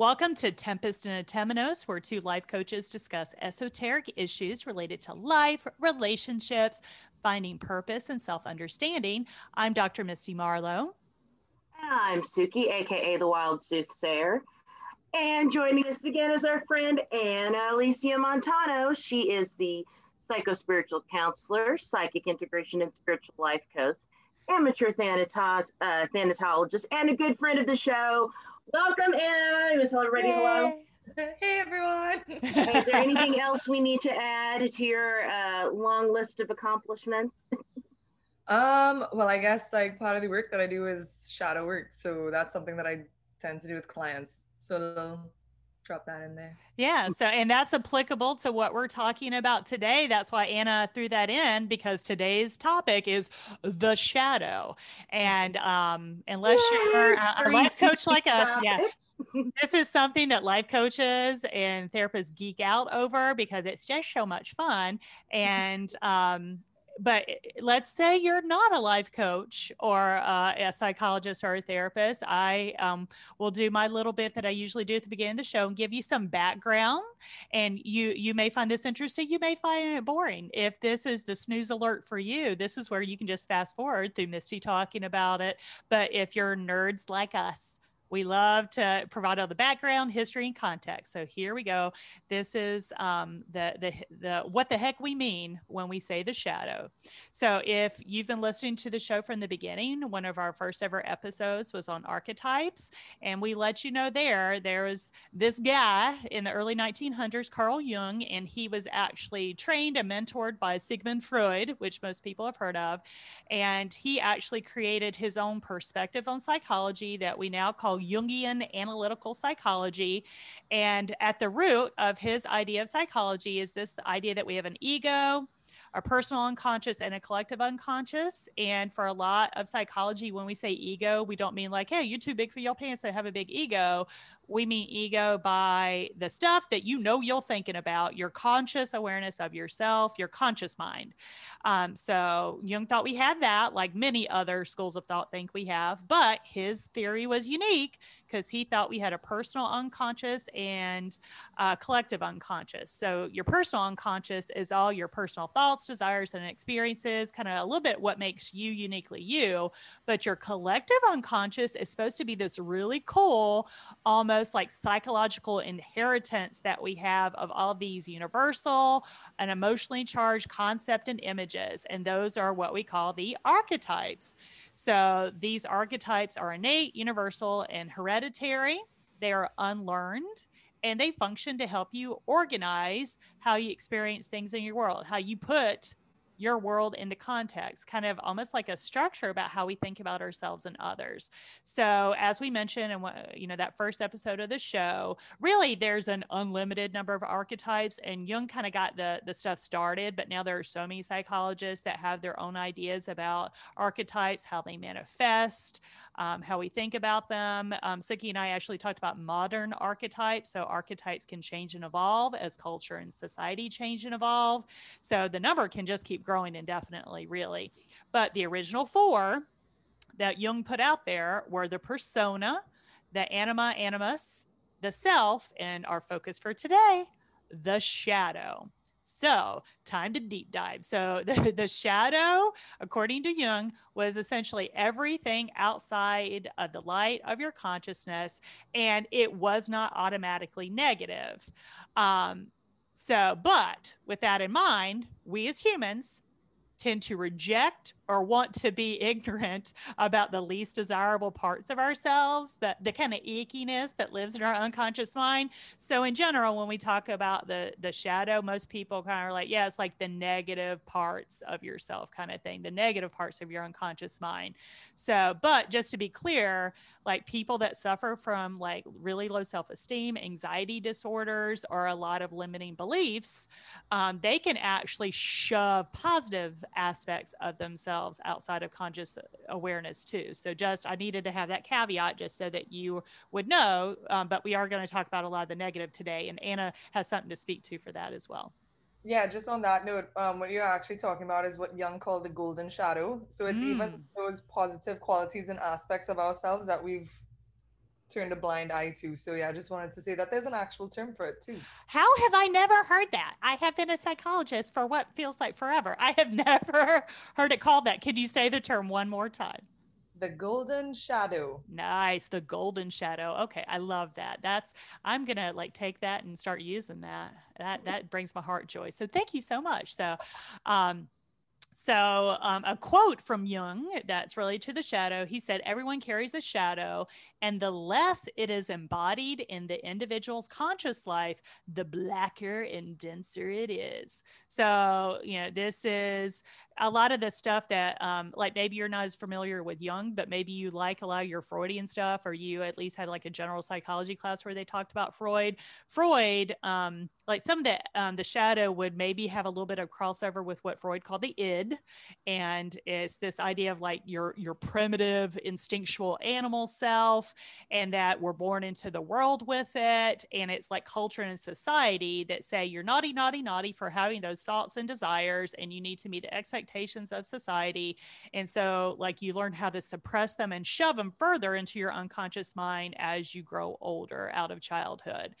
Welcome to Tempest and Temenos, where two life coaches discuss esoteric issues related to life, relationships, finding purpose, and self understanding. I'm Dr. Misty Marlowe. I'm Suki, aka the Wild Soothsayer. And joining us again is our friend Anna Alicia Montano. She is the psychospiritual counselor, psychic integration, and spiritual life coach, amateur thanatos, uh, thanatologist, and a good friend of the show. Welcome, Anna. You want to tell everybody Yay. hello? Hey everyone. is there anything else we need to add to your uh, long list of accomplishments? um, well, I guess like part of the work that I do is shadow work, so that's something that I tend to do with clients. So drop that in there. Yeah. So, and that's applicable to what we're talking about today. That's why Anna threw that in because today's topic is the shadow. And um, unless you're a life coach like us, yeah. this is something that life coaches and therapists geek out over because it's just so much fun and um, but let's say you're not a life coach or uh, a psychologist or a therapist. I um, will do my little bit that I usually do at the beginning of the show and give you some background. And you you may find this interesting. You may find it boring. If this is the snooze alert for you, this is where you can just fast forward through Misty talking about it. But if you're nerds like us, we love to provide all the background, history, and context. So here we go. This is um, the, the, the what the heck we mean when we say the shadow. So if you've been listening to the show from the beginning, one of our first ever episodes was on archetypes. And we let you know there, there was this guy in the early 1900s, Carl Jung, and he was actually trained and mentored by Sigmund Freud, which most people have heard of. And he actually created his own perspective on psychology that we now call Jungian analytical psychology. And at the root of his idea of psychology is this the idea that we have an ego, a personal unconscious and a collective unconscious. And for a lot of psychology, when we say ego, we don't mean like, hey, you're too big for your pants to have a big ego we mean ego by the stuff that you know you're thinking about, your conscious awareness of yourself, your conscious mind. Um, so Jung thought we had that, like many other schools of thought think we have, but his theory was unique because he thought we had a personal unconscious and collective unconscious. So your personal unconscious is all your personal thoughts, desires, and experiences, kind of a little bit what makes you uniquely you. But your collective unconscious is supposed to be this really cool, almost almost like psychological inheritance that we have of all these universal and emotionally charged concept and images. And those are what we call the archetypes. So these archetypes are innate, universal, and hereditary. They are unlearned and they function to help you organize how you experience things in your world, how you put your world into context, kind of almost like a structure about how we think about ourselves and others. So, as we mentioned in you know that first episode of the show, really there's an unlimited number of archetypes, and Jung kind of got the the stuff started, but now there are so many psychologists that have their own ideas about archetypes, how they manifest, um, how we think about them. Um, Suki and I actually talked about modern archetypes. So archetypes can change and evolve as culture and society change and evolve. So the number can just keep growing indefinitely, really. But the original four that Jung put out there were the persona, the anima animus, the self, and our focus for today, the shadow. So, time to deep dive. So, the, the shadow, according to Jung, was essentially everything outside of the light of your consciousness, and it was not automatically negative. Um, so, but with that in mind, we as humans tend to reject or want to be ignorant about the least desirable parts of ourselves, the, the kind of ickiness that lives in our unconscious mind. So in general, when we talk about the the shadow, most people kind of are like, yeah, it's like the negative parts of yourself kind of thing, the negative parts of your unconscious mind. So, but just to be clear, like people that suffer from like really low self-esteem, anxiety disorders, or a lot of limiting beliefs, um, they can actually shove positive aspects of themselves themselves outside of conscious awareness too. So just I needed to have that caveat just so that you would know. Um, but we are going to talk about a lot of the negative today, and Anna has something to speak to for that as well. Yeah, just on that note, um, what you're actually talking about is what Jung called the golden shadow. So it's mm. even those positive qualities and aspects of ourselves that we've turned a blind eye to. So yeah, I just wanted to say that there's an actual term for it too. How have I never heard that? I have been a psychologist for what feels like forever. I have never heard it called that. Can you say the term one more time? The golden shadow. Nice. The golden shadow. Okay. I love that. That's, I'm going to like take that and start using that. That, that brings my heart joy. So thank you so much. So, um, so, um, a quote from Jung that's related to the shadow he said, Everyone carries a shadow, and the less it is embodied in the individual's conscious life, the blacker and denser it is. So, you know, this is a lot of the stuff that, um, like, maybe you're not as familiar with Jung, but maybe you like a lot of your Freudian stuff, or you at least had like a general psychology class where they talked about Freud. Freud, um, like some of the, um, the shadow would maybe have a little bit of crossover with what Freud called the id. And it's this idea of like your, your primitive instinctual animal self and that we're born into the world with it. And it's like culture and society that say you're naughty, naughty, naughty for having those thoughts and desires, and you need to meet the expectations of society. And so, like, you learn how to suppress them and shove them further into your unconscious mind as you grow older out of childhood.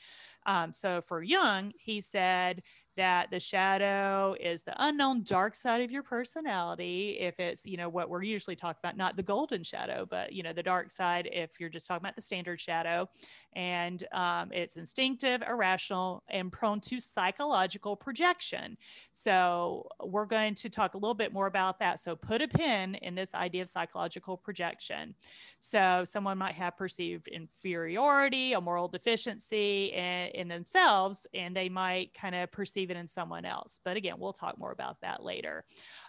Um, so for Jung, he said that the shadow is the unknown dark side of your personality. If it's, you know, what we're usually talking about, not the golden shadow, but, you know, the dark side, if you're just talking about the standard shadow. And um, it's instinctive, irrational, and prone to psychological projection. So we're going to talk a little bit more about that. So put a pin in this idea of psychological projection. So someone might have perceived inferiority, a moral deficiency, and in themselves and they might kind of perceive it in someone else. But again, we'll talk more about that later.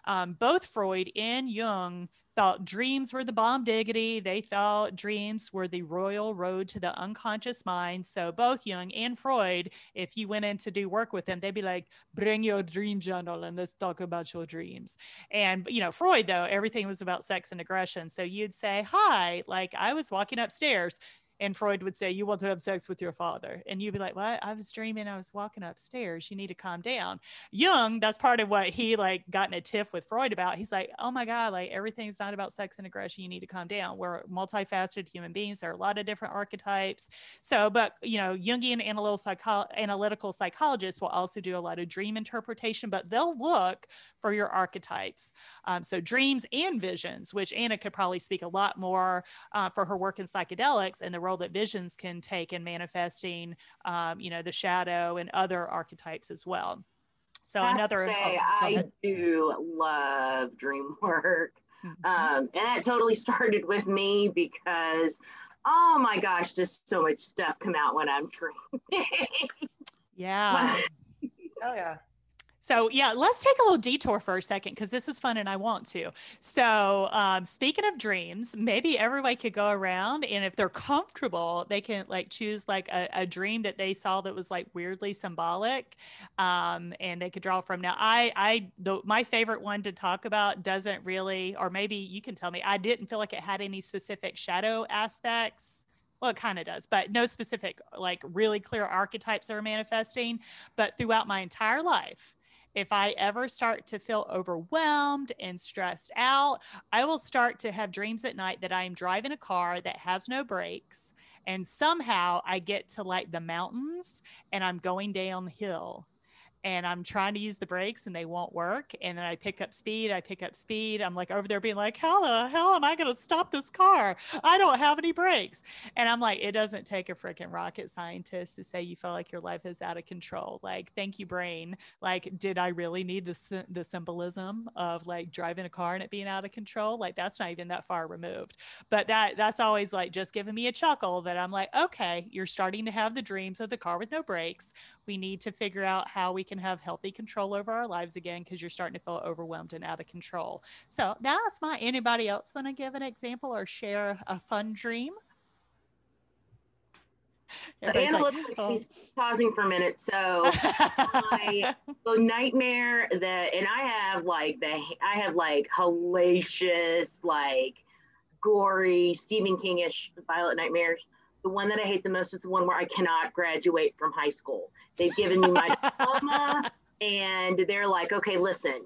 Um, both Freud and Jung thought dreams were the bomb diggity. They thought dreams were the royal road to the unconscious mind. So both Jung and Freud, if you went in to do work with them, they'd be like, bring your dream journal and let's talk about your dreams. And, you know, Freud, though, everything was about sex and aggression. So you'd say, hi, like I was walking upstairs and Freud would say, You want to have sex with your father. And you'd be like, What? I was dreaming I was walking upstairs. You need to calm down. Jung, that's part of what he like got in a tiff with Freud about. He's like, Oh my God, like everything's not about sex and aggression. You need to calm down. We're multifaceted human beings. There are a lot of different archetypes. So, but you know, Jungian analytical, psycho- analytical psychologists will also do a lot of dream interpretation, but they'll look for your archetypes. Um, so dreams and visions, which Anna could probably speak a lot more uh, for her work in psychedelics and the role that visions can take in manifesting, um, you know, the shadow and other archetypes as well. So another. Say, oh, I do love dream work. Mm-hmm. Um, and that totally started with me because, oh my gosh, just so much stuff come out when I'm dreaming. yeah. oh yeah. So yeah, let's take a little detour for a second because this is fun and I want to. So um, speaking of dreams, maybe everybody could go around and if they're comfortable, they can like choose like a, a dream that they saw that was like weirdly symbolic, um, and they could draw from. Now, I I the, my favorite one to talk about doesn't really, or maybe you can tell me. I didn't feel like it had any specific shadow aspects well it kind of does but no specific like really clear archetypes are manifesting but throughout my entire life if I ever start to feel overwhelmed and stressed out, I will start to have dreams at night that I am driving a car that has no brakes. And somehow I get to like the mountains and I'm going downhill and I'm trying to use the brakes and they won't work. And then I pick up speed, I pick up speed. I'm like over there being like, how the hell am I going to stop this car? I don't have any brakes. And I'm like, it doesn't take a freaking rocket scientist to say you feel like your life is out of control. Like, thank you, brain. Like, did I really need the, the symbolism of like driving a car and it being out of control? Like, that's not even that far removed. But that that's always like just giving me a chuckle that I'm like, okay, you're starting to have the dreams of the car with no brakes. We need to figure out how we can have healthy control over our lives again because you're starting to feel overwhelmed and out of control. So that's my anybody else want to give an example or share a fun dream? Anna like, looks like oh. she's pausing for a minute. So, my nightmare that, and I have like the, I have like hellacious, like gory Stephen Kingish Violet Nightmares. The one that I hate the most is the one where I cannot graduate from high school. They've given me my diploma and they're like, okay, listen,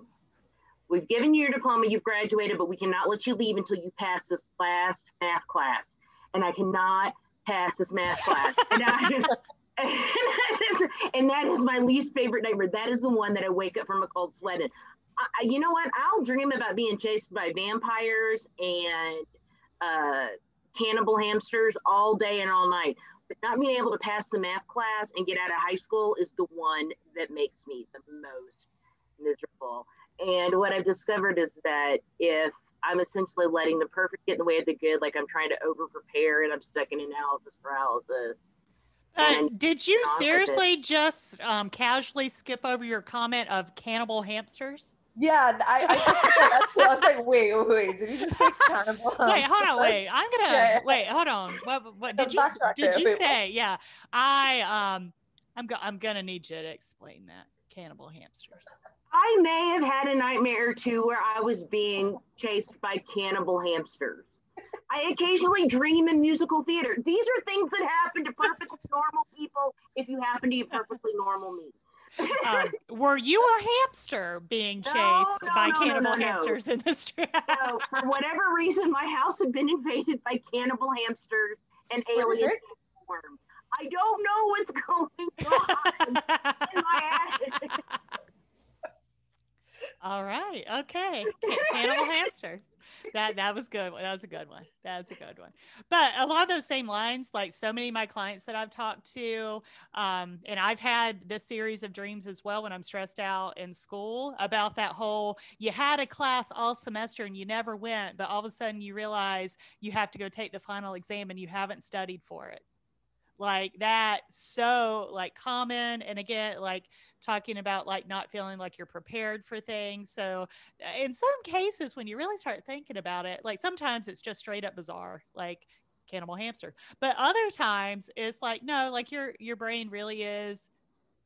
we've given you your diploma, you've graduated, but we cannot let you leave until you pass this last math class. And I cannot pass this math class. and, I, and, that is, and that is my least favorite nightmare. That is the one that I wake up from a cold sweat in. I, you know what? I'll dream about being chased by vampires and uh, cannibal hamsters all day and all night. But not being able to pass the math class and get out of high school is the one that makes me the most miserable. And what I've discovered is that if I'm essentially letting the perfect get in the way of the good, like I'm trying to over prepare and I'm stuck in analysis paralysis. Uh, did you seriously just um, casually skip over your comment of cannibal hamsters? Yeah, I, I, that's I was like, wait, wait, wait, did you just say cannibal? wait, hold on, wait. I'm gonna yeah. wait, hold on. What, what did you did you say? Yeah, I um, I'm go, I'm gonna need you to explain that cannibal hamsters. I may have had a nightmare or two where I was being chased by cannibal hamsters. I occasionally dream in musical theater. These are things that happen to perfectly normal people if you happen to be perfectly normal me. Um, were you a hamster being chased no, no, by no, cannibal hamsters in the street? no, for whatever reason, my house had been invaded by cannibal hamsters and alien worms. I don't know what's going on in my attic. All right. Okay. Cannibal hamsters. That that was good. That was a good one. That's a good one. But a lot of those same lines, like so many of my clients that I've talked to, um, and I've had this series of dreams as well when I'm stressed out in school about that whole you had a class all semester and you never went, but all of a sudden you realize you have to go take the final exam and you haven't studied for it like that so like common and again like talking about like not feeling like you're prepared for things so uh, in some cases when you really start thinking about it like sometimes it's just straight up bizarre like cannibal hamster but other times it's like no like your your brain really is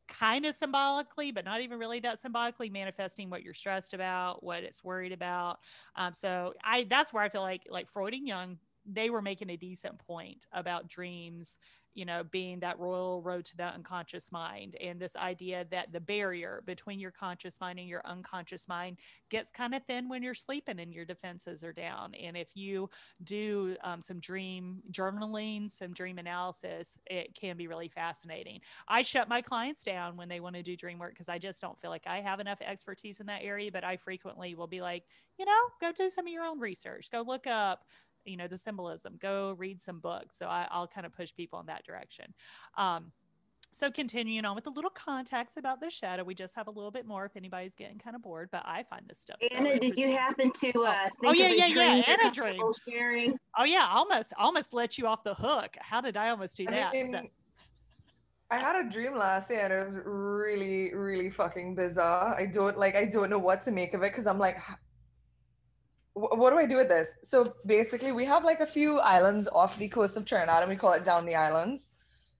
kind of symbolically, but not even really that symbolically manifesting what you're stressed about, what it's worried about. Um, so I that's where I feel like like Freud and Jung they were making a decent point about dreams you know, being that royal road to the unconscious mind and this idea that the barrier between your conscious mind and your unconscious mind gets kind of thin when you're sleeping and your defenses are down. And if you do um, some dream journaling, some dream analysis, it can be really fascinating. I shut my clients down when they want to do dream work because I just don't feel like I have enough expertise in that area. But I frequently will be like, you know, go do some of your own research, go look up you know the symbolism go read some books so I, will kind of push people in that direction um, so continuing on with a little context about the shadow, we just have a little bit more if anybody's getting kind of bored, but I find this stuff. Anna, so did you happen to? Oh. Uh, oh, oh yeah, yeah, yeah, Anna dream. Sharing? Oh yeah, almost, almost let you off the hook. How did I almost do that? I, mean, so. I had a dream last year and it was really, really fucking bizarre. I don't like, I don't know what to make of it because I'm like, what do I do with this? So basically, we have like a few islands off the coast of Trinidad, and we call it down the islands.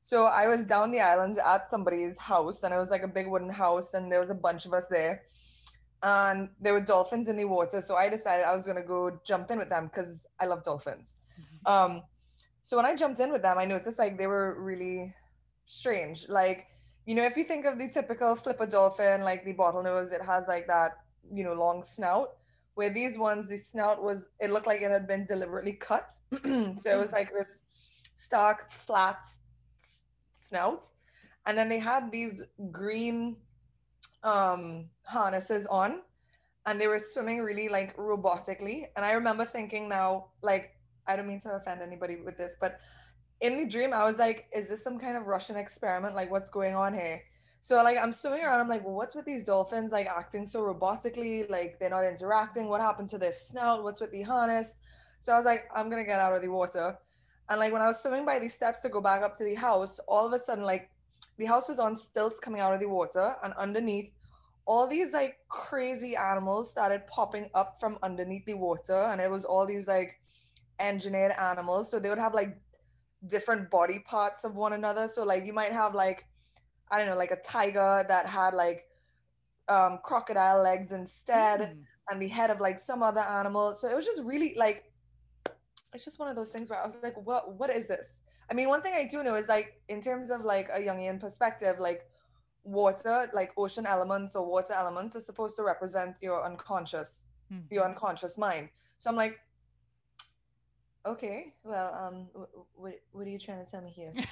So I was down the islands at somebody's house, and it was like a big wooden house, and there was a bunch of us there, and there were dolphins in the water. So I decided I was gonna go jump in with them because I love dolphins. Mm-hmm. Um, so when I jumped in with them, I noticed like they were really strange. Like you know, if you think of the typical flipper dolphin, like the bottlenose, it has like that you know long snout where these ones the snout was it looked like it had been deliberately cut. So it was like this stark flat snout. And then they had these green um harnesses on and they were swimming really like robotically. And i remember thinking now like i don't mean to offend anybody with this but in the dream i was like is this some kind of russian experiment? Like what's going on here so like I'm swimming around, I'm like, well, what's with these dolphins like acting so robotically? Like they're not interacting. What happened to their snout? What's with the harness? So I was like, I'm gonna get out of the water. And like when I was swimming by these steps to go back up to the house, all of a sudden, like the house was on stilts coming out of the water, and underneath, all these like crazy animals started popping up from underneath the water, and it was all these like engineered animals. So they would have like different body parts of one another. So like you might have like I don't know, like a tiger that had like um, crocodile legs instead, mm. and the head of like some other animal. So it was just really like, it's just one of those things where I was like, what What is this? I mean, one thing I do know is like in terms of like a Jungian perspective, like water, like ocean elements or water elements, are supposed to represent your unconscious, mm. your unconscious mind. So I'm like, Okay. Well, um, what what are you trying to tell me here?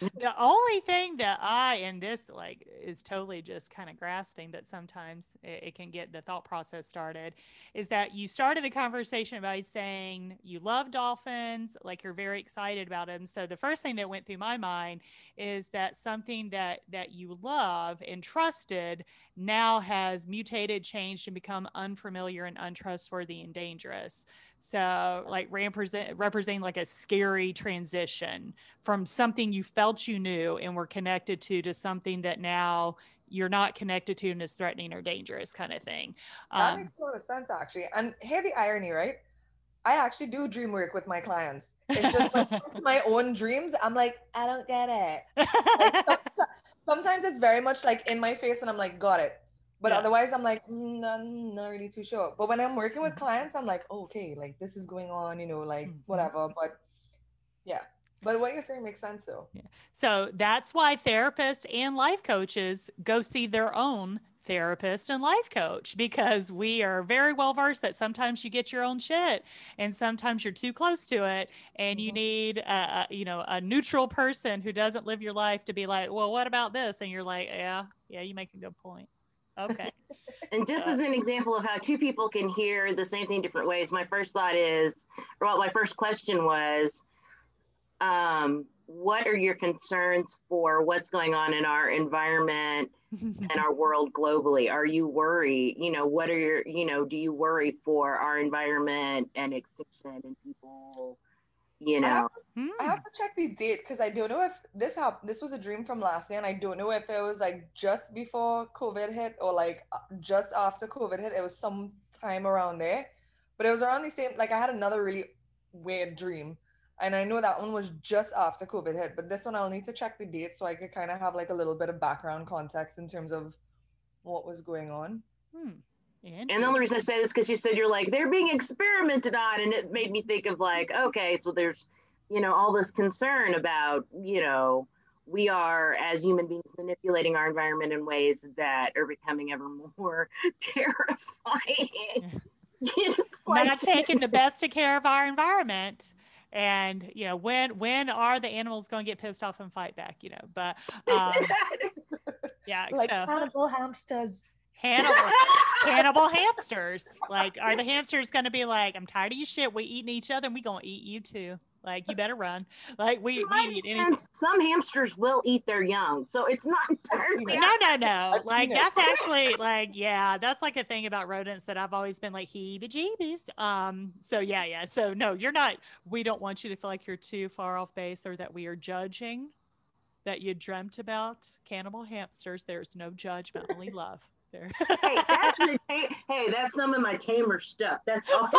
the only thing that I in this like is totally just kind of grasping, but sometimes it, it, can get the thought process started. Is that you started the conversation by saying you love dolphins, like you're very excited about them. So the first thing that went through my mind is that something that that you love and trusted now has mutated, changed, and become unfamiliar and untrustworthy and dangerous. So, like represent representing like a scary transition from something you felt you knew and were connected to to something that now you're not connected to and is threatening or dangerous, kind of thing. That um, makes a lot of sense, actually. And hear the irony, right? I actually do dream work with my clients. It's just like my own dreams. I'm like, I don't get it. Like, sometimes it's very much like in my face and I'm like, got it. But yeah. otherwise, I'm like, mm, I'm not really too sure. But when I'm working with mm-hmm. clients, I'm like, oh, okay, like this is going on, you know, like mm-hmm. whatever. But yeah. But what you're saying makes sense though. Yeah. So that's why therapists and life coaches go see their own therapist and life coach because we are very well versed that sometimes you get your own shit and sometimes you're too close to it and you mm-hmm. need a, a, you know a neutral person who doesn't live your life to be like well what about this and you're like yeah yeah you make a good point okay and just so. as an example of how two people can hear the same thing different ways my first thought is or what my first question was um, what are your concerns for what's going on in our environment and our world globally? Are you worried? You know what are your you know do you worry for our environment and extinction and people you know? I have, to, I have to check the date because i don't know if this happened this was a dream from last year and i don't know if it was like just before covid hit or like uh, just after covid hit it was some time around there. But it was around the same like i had another really weird dream and I know that one was just after COVID hit, but this one I'll need to check the date so I could kind of have like a little bit of background context in terms of what was going on. Hmm. And the only reason I say this because you said you're like they're being experimented on, and it made me think of like, okay, so there's, you know, all this concern about, you know, we are as human beings manipulating our environment in ways that are becoming ever more terrifying. like, Not taking the best of care of our environment and you know when when are the animals going to get pissed off and fight back you know but um, yeah like so. cannibal hamsters. Cannibal, cannibal hamsters. Like are the hamsters going to be like i'm tired of you shit. We eating each other and we gonna eat you too like you better run. Like we, we eat anything. Some hamsters will eat their young, so it's not entirely. No, no, no. Like that's actually like yeah, that's like a thing about rodents that I've always been like heebie-jeebies. Um. So yeah, yeah. So no, you're not. We don't want you to feel like you're too far off base or that we are judging. That you dreamt about cannibal hamsters. There's no judgment, only love there. hey, that's the, hey, hey, that's some of my tamer stuff. That's all.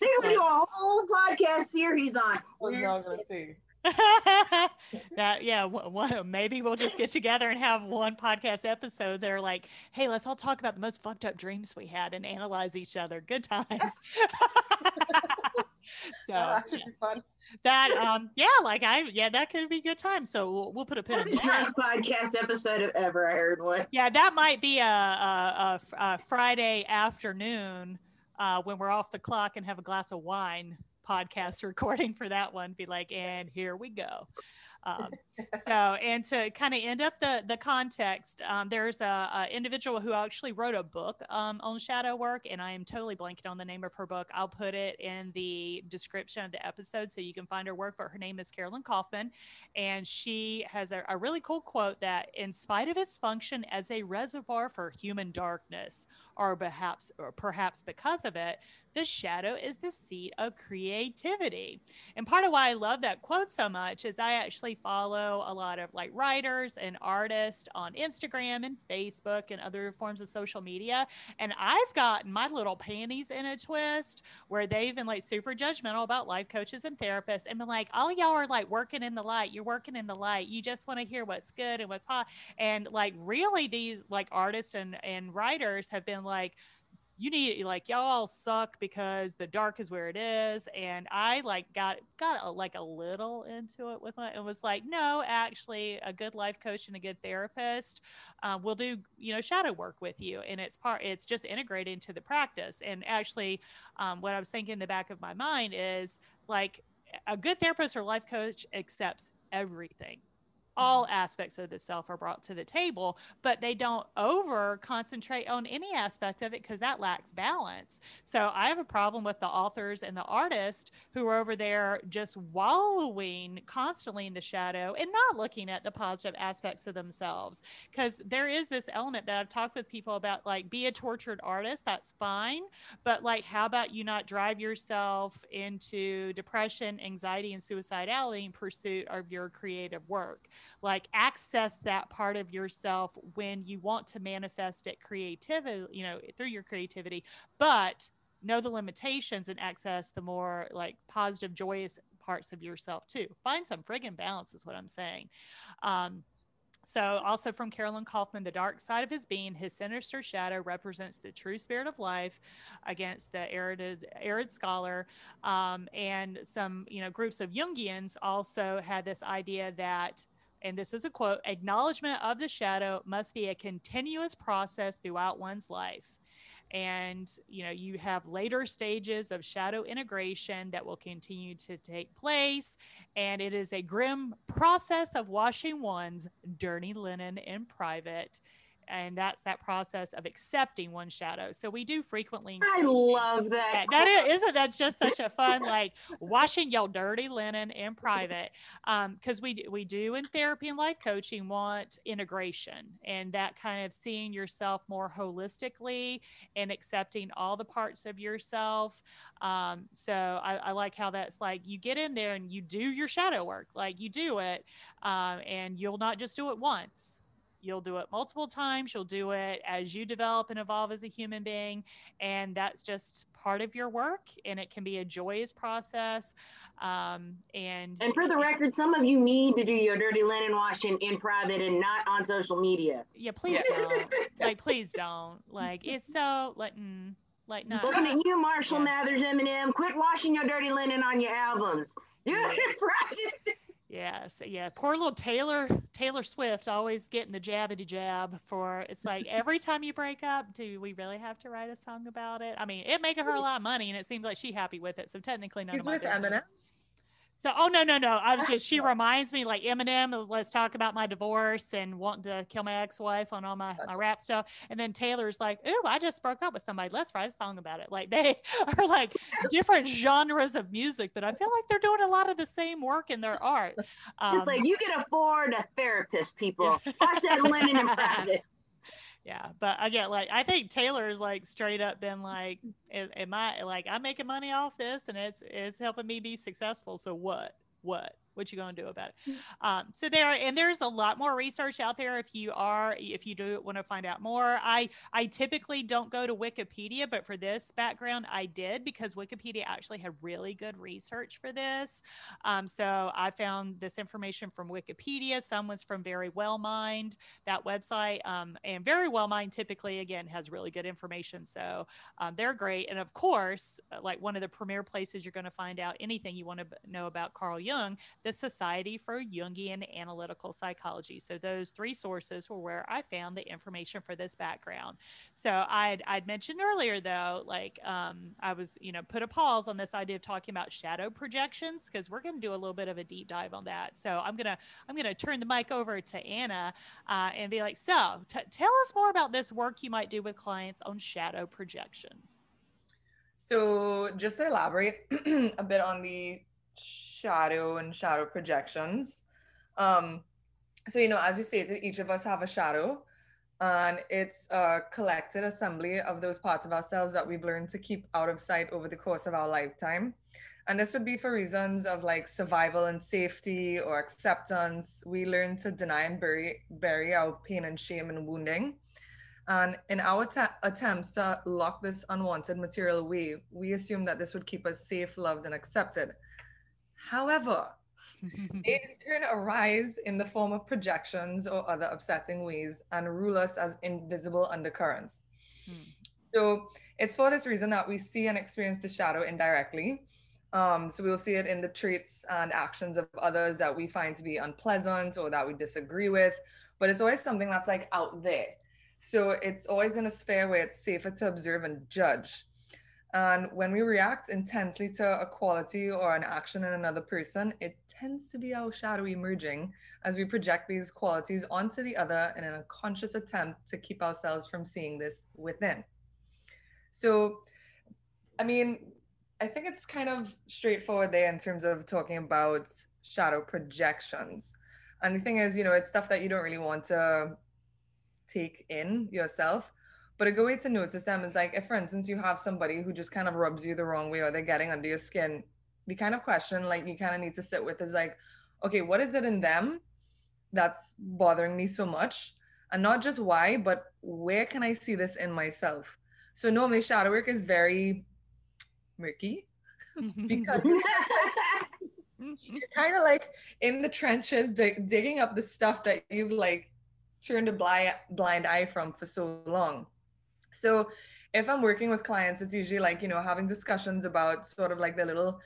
They're gonna do a whole podcast series on. We're not gonna see. that yeah well, maybe we'll just get together and have one podcast episode they're like hey let's all talk about the most fucked up dreams we had and analyze each other good times so that yeah. fun. that um yeah like i yeah that could be good time so we'll, we'll put a pin That's in the podcast episode of ever i heard one yeah that might be a, a, a, a friday afternoon uh, when we're off the clock and have a glass of wine podcast recording for that one be like and here we go. Um, so, and to kind of end up the the context, um, there's a, a, individual who actually wrote a book um, on shadow work, and I am totally blanking on the name of her book. I'll put it in the description of the episode so you can find her work. But her name is Carolyn Kaufman, and she has a, a really cool quote that, in spite of its function as a reservoir for human darkness, or perhaps or perhaps because of it, the shadow is the seat of creativity. And part of why I love that quote so much is I actually follow a lot of like writers and artists on Instagram and Facebook and other forms of social media. And I've gotten my little panties in a twist where they've been like super judgmental about life coaches and therapists and been like, all y'all are like working in the light. You're working in the light. You just want to hear what's good and what's hot. And like really these like artists and, and writers have been like, you need like y'all all suck because the dark is where it is and i like got got a, like a little into it with my and was like no actually a good life coach and a good therapist uh, will do you know shadow work with you and it's part it's just integrated into the practice and actually um, what i was thinking in the back of my mind is like a good therapist or life coach accepts everything all aspects of the self are brought to the table, but they don't over concentrate on any aspect of it because that lacks balance. So I have a problem with the authors and the artists who are over there just wallowing constantly in the shadow and not looking at the positive aspects of themselves. Because there is this element that I've talked with people about like, be a tortured artist, that's fine. But like, how about you not drive yourself into depression, anxiety, and suicidality in pursuit of your creative work? Like access that part of yourself when you want to manifest it creativity you know through your creativity but know the limitations and access the more like positive joyous parts of yourself too find some friggin balance is what i'm saying um, so, also from Carolyn Kaufman, the dark side of his being, his sinister shadow represents the true spirit of life against the arid, arid scholar. Um, and some, you know, groups of Jungians also had this idea that and this is a quote acknowledgement of the shadow must be a continuous process throughout one's life. And you know you have later stages of shadow integration that will continue to take place. And it is a grim process of washing one's dirty linen in private and that's that process of accepting one shadow. So we do frequently. I love that. That is, isn't that just such a fun like washing your dirty linen in private? Because um, we we do in therapy and life coaching want integration and that kind of seeing yourself more holistically and accepting all the parts of yourself. Um, so I, I, like how that's like you get in there and you do your shadow work, like you do it, um, and you'll not just do it once You'll do it multiple times. You'll do it as you develop and evolve as a human being. And that's just part of your work. And it can be a joyous process. Um, and, and for the record, some of you need to do your dirty linen washing in private and not on social media. Yeah, please don't. like, please don't. Like, it's so, like, mm, like, not. Looking at you, Marshall yeah. Mathers, Eminem. Quit washing your dirty linen on your albums. Do yes. it in private. Yes, yeah. Poor little Taylor Taylor Swift always getting the jabbity jab for it's like every time you break up, do we really have to write a song about it? I mean, it making her a lot of money and it seems like she's happy with it. So technically none She's of my business. Eminem. So, oh no, no, no. I was just she reminds me like Eminem. Let's talk about my divorce and wanting to kill my ex-wife on all my my rap stuff. And then Taylor's like, "Ooh, I just broke up with somebody. Let's write a song about it." Like they are like different genres of music, but I feel like they're doing a lot of the same work in their art. Um, it's like you can afford a therapist, people. Watch that linen and Private yeah but i get like i think taylor's like straight up been like am i like i'm making money off this and it's it's helping me be successful so what? What what you going to do about it. Mm. um, so there and there's a lot more research out there if you are if you do want to find out more. I i typically don't go to wikipedia but for this background i did because wikipedia actually had really good research for this. Um, so i found this information from wikipedia. Some was from Verywell Mind that website um, and Verywell Mind typically again has really good information. So um, they're great. And of course like one of the premier places you're going to find out anything you want to know about carl jung the Society for Jungian Analytical Psychology. So those three sources were where I found the information for this background. So I'd, I'd mentioned earlier though, like um, I was, you know, put a pause on this idea of talking about shadow projections because we're going to do a little bit of a deep dive on that. So I'm gonna I'm gonna turn the mic over to Anna uh, and be like, so t- tell us more about this work you might do with clients on shadow projections. So just to elaborate a bit on the shadow and shadow projections. Um, so, you know, as you stated, each of us have a shadow, and it's a collected assembly of those parts of ourselves that we've learned to keep out of sight over the course of our lifetime. And this would be for reasons of like survival and safety or acceptance. We learn to deny and bury, bury our pain and shame and wounding. And in our ta- attempts to lock this unwanted material away, we assume that this would keep us safe, loved, and accepted. However, they in turn arise in the form of projections or other upsetting ways and rule us as invisible undercurrents. Hmm. So it's for this reason that we see and experience the shadow indirectly. Um, so we'll see it in the traits and actions of others that we find to be unpleasant or that we disagree with, but it's always something that's like out there. So it's always in a sphere where it's safer to observe and judge. And when we react intensely to a quality or an action in another person, it tends to be our shadow emerging as we project these qualities onto the other in a conscious attempt to keep ourselves from seeing this within. So, I mean, I think it's kind of straightforward there in terms of talking about shadow projections. And the thing is, you know, it's stuff that you don't really want to take in yourself. But a good way to notice them is like if, for instance, you have somebody who just kind of rubs you the wrong way or they're getting under your skin, the kind of question like you kind of need to sit with is like, okay, what is it in them that's bothering me so much? And not just why, but where can I see this in myself? So normally shadow work is very murky because you're kind of like in the trenches dig- digging up the stuff that you've like turned a blind blind eye from for so long so if i'm working with clients it's usually like you know having discussions about sort of like the little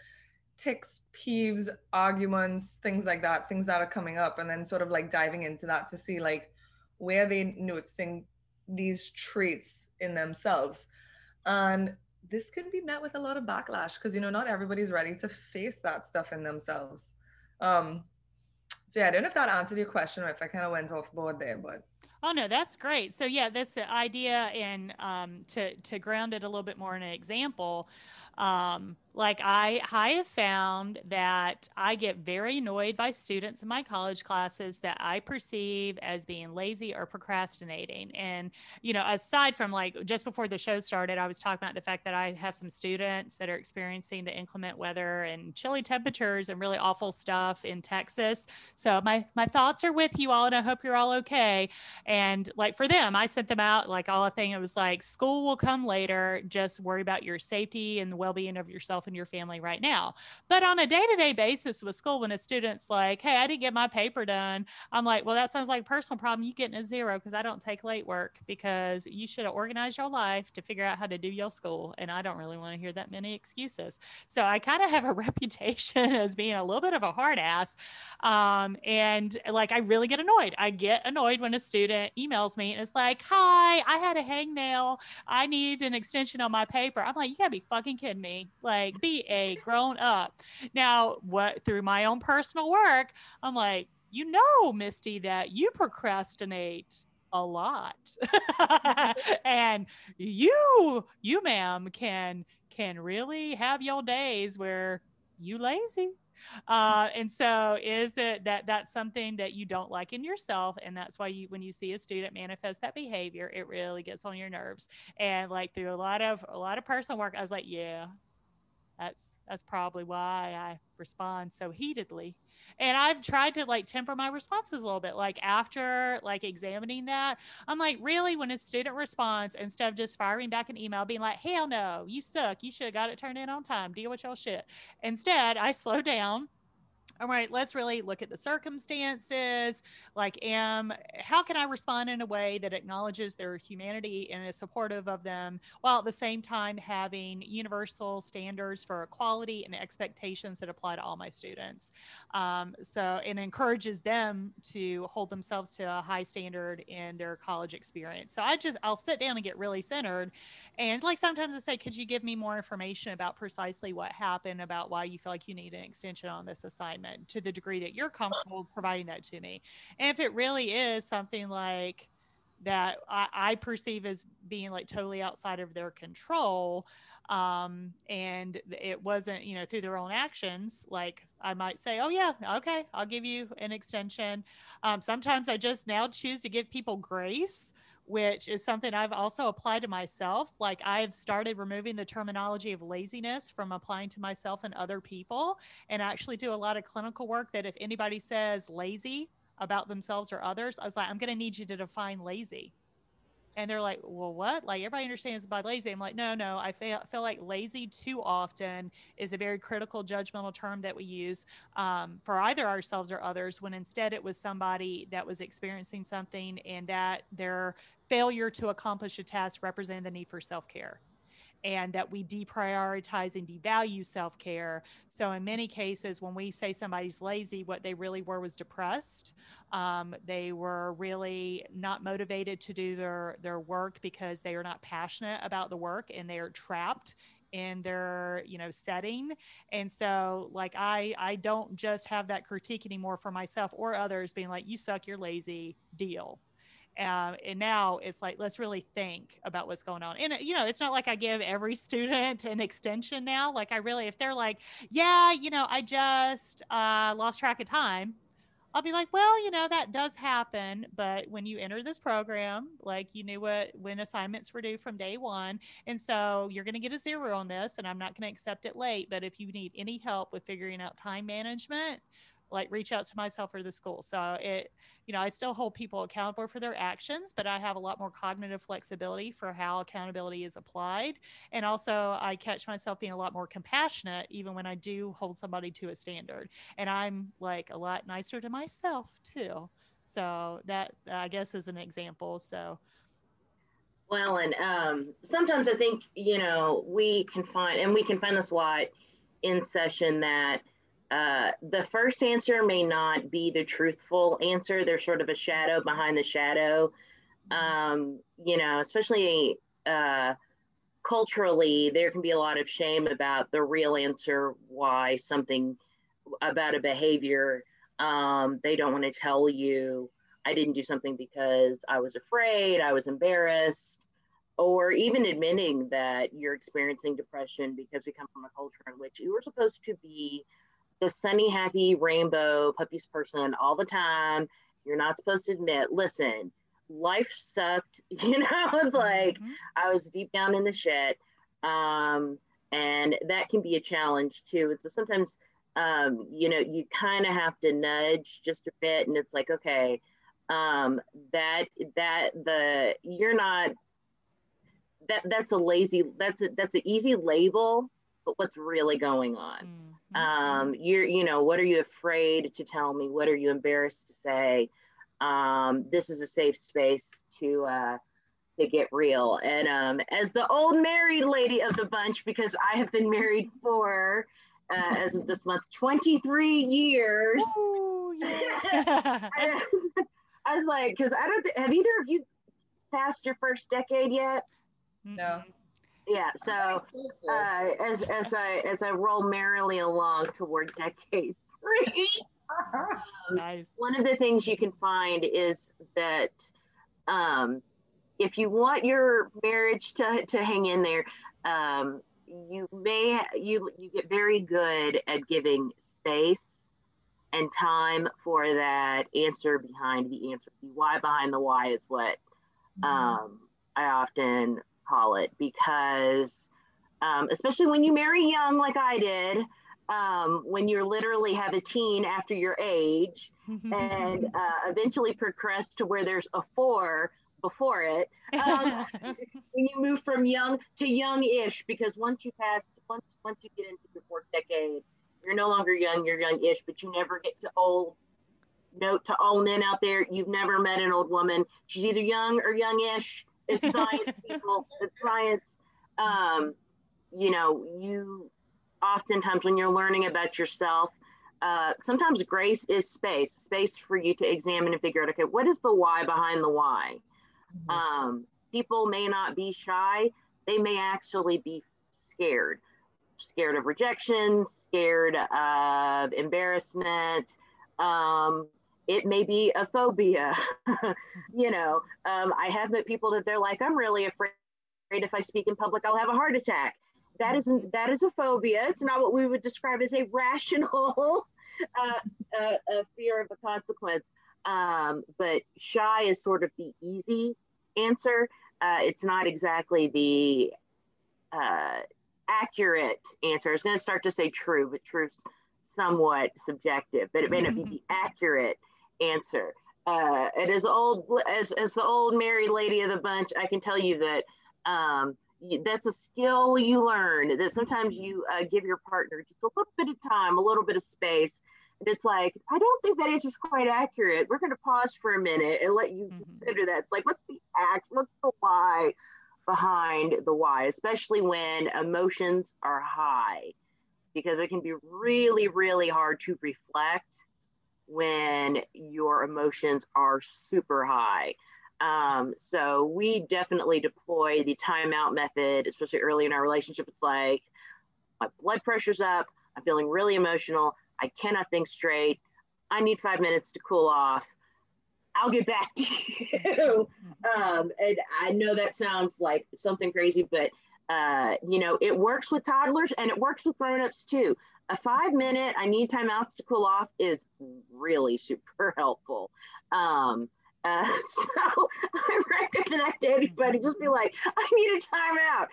ticks peeves arguments things like that things that are coming up and then sort of like diving into that to see like where they noticing these traits in themselves. And this can be met with a lot of backlash because you know not everybody's ready to face that stuff in themselves. Um so yeah i don't know if that answered your question or if i kind of went off board there but Oh no, that's great. So yeah, that's the idea, and um, to to ground it a little bit more in an example. Um, like I, I have found that I get very annoyed by students in my college classes that I perceive as being lazy or procrastinating. And, you know, aside from like just before the show started, I was talking about the fact that I have some students that are experiencing the inclement weather and chilly temperatures and really awful stuff in Texas. So my, my thoughts are with you all and I hope you're all okay. And like for them, I sent them out like all a thing. It was like school will come later. Just worry about your safety and the well-being of yourself yourself and your family right now. But on a day to day basis with school, when a student's like, hey, I didn't get my paper done, I'm like, well, that sounds like a personal problem. You're getting a zero because I don't take late work because you should have organized your life to figure out how to do your school. And I don't really want to hear that many excuses. So I kind of have a reputation as being a little bit of a hard ass. Um, and like, I really get annoyed. I get annoyed when a student emails me and is like, hi, I had a hangnail. I need an extension on my paper. I'm like, you gotta be fucking kidding me. Like, like be a grown up. Now, what through my own personal work, I'm like, you know, Misty, that you procrastinate a lot. and you, you ma'am, can can really have your days where you lazy. Uh, and so is it that that's something that you don't like in yourself and that's why you when you see a student manifest that behavior it really gets on your nerves and like through a lot of a lot of personal work i was like yeah that's that's probably why I respond so heatedly. And I've tried to like temper my responses a little bit. Like after like examining that, I'm like, really, when a student responds, instead of just firing back an email, being like, hell no, you suck. You should have got it turned in on time. Deal with your shit. Instead, I slow down all right let's really look at the circumstances like am how can i respond in a way that acknowledges their humanity and is supportive of them while at the same time having universal standards for equality and expectations that apply to all my students? Um, so and encourages them to hold themselves to a high standard in their college experience. So i just i'll sit down and get really centered and like sometimes i say could you give me more information about precisely what happened about why you feel like you need an extension on this assignment to the degree that you're comfortable providing that to me. And if it really is something like that I, I perceive as being like totally outside of their control, um, and it wasn't, you know, through their own actions, like I might say, oh, yeah, okay, I'll give you an extension. Um, sometimes I just now choose to give people grace which is something I've also applied to myself. Like I've started removing the terminology of laziness from applying to myself and other people, and actually do a lot of clinical work that if anybody says lazy about themselves or others, I was like, I'm going to need you to define lazy and they're like, well, what? Like everybody understands by lazy. I'm like, no, no. I feel, feel like lazy too often is a very critical judgmental term that we use um, for either ourselves or others, when instead it was somebody that was experiencing something and that their failure to accomplish a task represented the need for self care. And that we deprioritize and devalue self care. So, in many cases, when we say somebody's lazy, what they really were was depressed. Um, they were really not motivated to do their, their work because they are not passionate about the work and they are trapped in their you know setting and so like i i don't just have that critique anymore for myself or others being like you suck you're lazy deal um, and now it's like let's really think about what's going on and you know it's not like i give every student an extension now like i really if they're like yeah you know i just uh, lost track of time I'll be like, well, you know, that does happen. But when you enter this program, like you knew what when assignments were due from day one. And so you're going to get a zero on this, and I'm not going to accept it late. But if you need any help with figuring out time management, like reach out to myself or the school. So it, you know, I still hold people accountable for their actions, but I have a lot more cognitive flexibility for how accountability is applied. And also I catch myself being a lot more compassionate even when I do hold somebody to a standard. And I'm like a lot nicer to myself too. So that I guess is an example. So well, and um, sometimes I think, you know, we can find, and we can find this a lot in session that uh, the first answer may not be the truthful answer. There's sort of a shadow behind the shadow. Um, you know, especially uh, culturally, there can be a lot of shame about the real answer why something about a behavior. Um, they don't want to tell you, I didn't do something because I was afraid, I was embarrassed, or even admitting that you're experiencing depression because we come from a culture in which you were supposed to be the sunny, happy, rainbow puppies person all the time. You're not supposed to admit, listen, life sucked. You know, it's like mm-hmm. I was deep down in the shit. Um, and that can be a challenge too. So sometimes, um, you know, you kind of have to nudge just a bit. And it's like, okay, um, that, that the, you're not, that that's a lazy, that's a, that's an easy label but what's really going on? Mm-hmm. um, you're you know what are you afraid to tell me? What are you embarrassed to say? Um, this is a safe space to uh, to get real. And um, as the old married lady of the bunch because i have been married for uh, as of this month 23 years. Ooh, yeah. I, was like because i don't th- have either of you passed your first decade yet? No yeah so uh, as as i as i roll merrily along toward decade three um, nice. one of the things you can find is that um, if you want your marriage to, to hang in there um, you may you you get very good at giving space and time for that answer behind the answer the why behind the why is what mm-hmm. um, i often call it because um, especially when you marry young like I did, um, when you literally have a teen after your age and uh, eventually progress to where there's a four before it. Um, when you move from young to young-ish, because once you pass, once once you get into your fourth decade, you're no longer young, you're young-ish, but you never get to old. Note to all men out there, you've never met an old woman. She's either young or young-ish it's science, people. It's science. Um, you know, you oftentimes when you're learning about yourself, uh, sometimes grace is space, space for you to examine and figure out, okay, what is the why behind the why? Mm-hmm. Um, people may not be shy, they may actually be scared, scared of rejection, scared of embarrassment. Um, it may be a phobia. you know, um, I have met people that they're like, I'm really afraid if I speak in public, I'll have a heart attack. That isn't that is a phobia. It's not what we would describe as a rational uh, uh, uh, fear of a consequence. Um, but shy is sort of the easy answer. Uh, it's not exactly the uh, accurate answer. I was going to start to say true, but truth's somewhat subjective. But it may not be the accurate answer. Uh, and as old as as the old married lady of the bunch, I can tell you that um, that's a skill you learn. That sometimes you uh, give your partner just a little bit of time, a little bit of space. And it's like, I don't think that answer is quite accurate. We're going to pause for a minute and let you mm-hmm. consider that. It's like, what's the act? What's the why? behind the why, especially when emotions are high, because it can be really, really hard to reflect when your emotions are super high. Um, so we definitely deploy the timeout method, especially early in our relationship. It's like my blood pressure's up, I'm feeling really emotional, I cannot think straight, I need five minutes to cool off. I'll get back to you. Um, and I know that sounds like something crazy, but uh, you know, it works with toddlers and it works with grown-ups too. A five minute, I need timeouts to cool off is really super helpful. Um, uh, so I recommend that to anybody. Just be like, I need a timeout.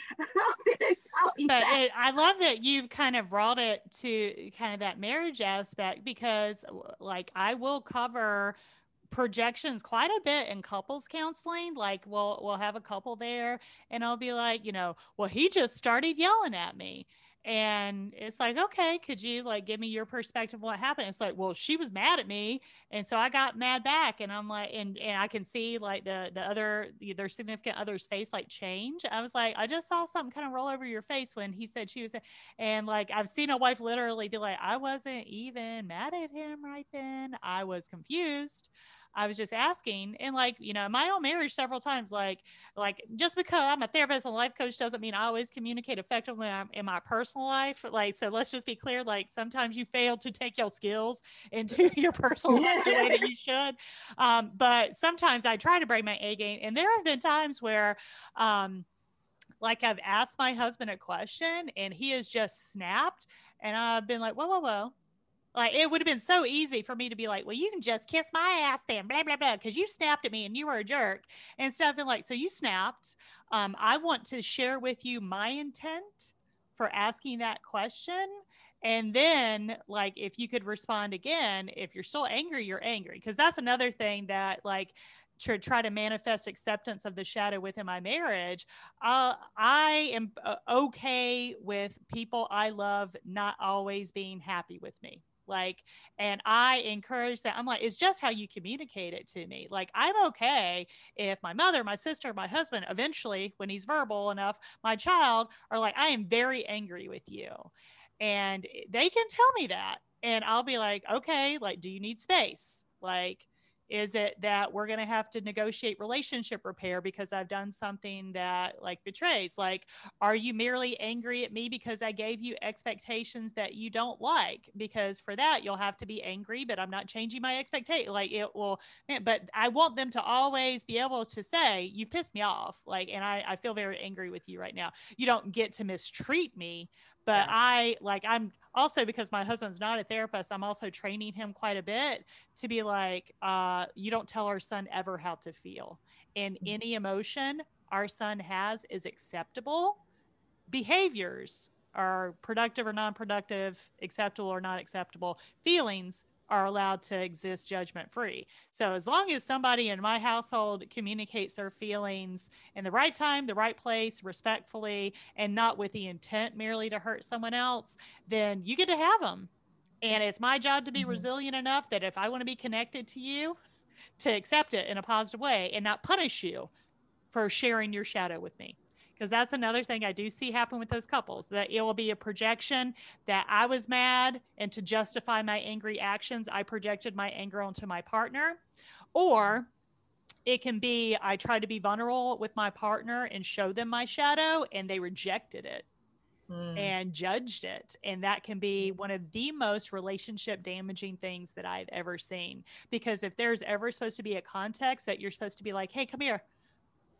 I'll be but it, I love that you've kind of brought it to kind of that marriage aspect because, like, I will cover projections quite a bit in couples counseling like we'll we'll have a couple there and I'll be like you know well he just started yelling at me and it's like okay could you like give me your perspective what happened? It's like well she was mad at me and so i got mad back and i'm like and and i can see like the the other their significant other's face like change. I was like i just saw something kind of roll over your face when he said she was and like i've seen a wife literally be like i wasn't even mad at him right then. I was confused I was just asking, and like you know, my own marriage several times, like like just because I'm a therapist and life coach doesn't mean I always communicate effectively in my personal life. Like so, let's just be clear. Like sometimes you fail to take your skills into your personal life the way that you should. Um, but sometimes I try to bring my A game, and there have been times where. Um, like I've asked my husband a question and he has just snapped and I've been like, whoa, whoa, whoa, like it would have been so easy for me to be like, well, you can just kiss my ass then, blah blah blah, because you snapped at me and you were a jerk and stuff. And like, so you snapped. Um, I want to share with you my intent for asking that question. And then, like, if you could respond again, if you're still angry, you're angry. Because that's another thing that, like, to try to manifest acceptance of the shadow within my marriage, uh, I am uh, okay with people I love not always being happy with me. Like, and I encourage that. I'm like, it's just how you communicate it to me. Like, I'm okay if my mother, my sister, my husband, eventually, when he's verbal enough, my child are like, I am very angry with you. And eh, they can tell me that. And I'll be like, okay, like, do you need space? Like, is it that we're going to have to negotiate relationship repair because I've done something that like betrays? Like, are you merely angry at me because I gave you expectations that you don't like? Because for that, you'll have to be angry, but I'm not changing my expectation. Like, it will, but I want them to always be able to say, You've pissed me off. Like, and I, I feel very angry with you right now. You don't get to mistreat me, but yeah. I like, I'm, also because my husband's not a therapist i'm also training him quite a bit to be like uh, you don't tell our son ever how to feel. And mm-hmm. any emotion our son has is acceptable. Behaviors are productive or non-productive acceptable or not acceptable feelings are allowed to exist judgment free. So as long as somebody in my household communicates their feelings in the right time, the right place, respectfully, and not with the intent merely to hurt someone else, then you get to have them. And it's my job to be mm-hmm. resilient enough that if I want to be connected to you, to accept it in a positive way and not punish you for sharing your shadow with me because that's another thing I do see happen with those couples that it will be a projection that I was mad and to justify my angry actions, I projected my anger onto my partner. Or it can be I tried to be vulnerable with my partner and show them my shadow and they rejected it. Mm. and judged it. And that can be one of the most relationship damaging things that I've ever seen. Because if there's ever supposed to be a context that you're supposed to be like, hey, come here,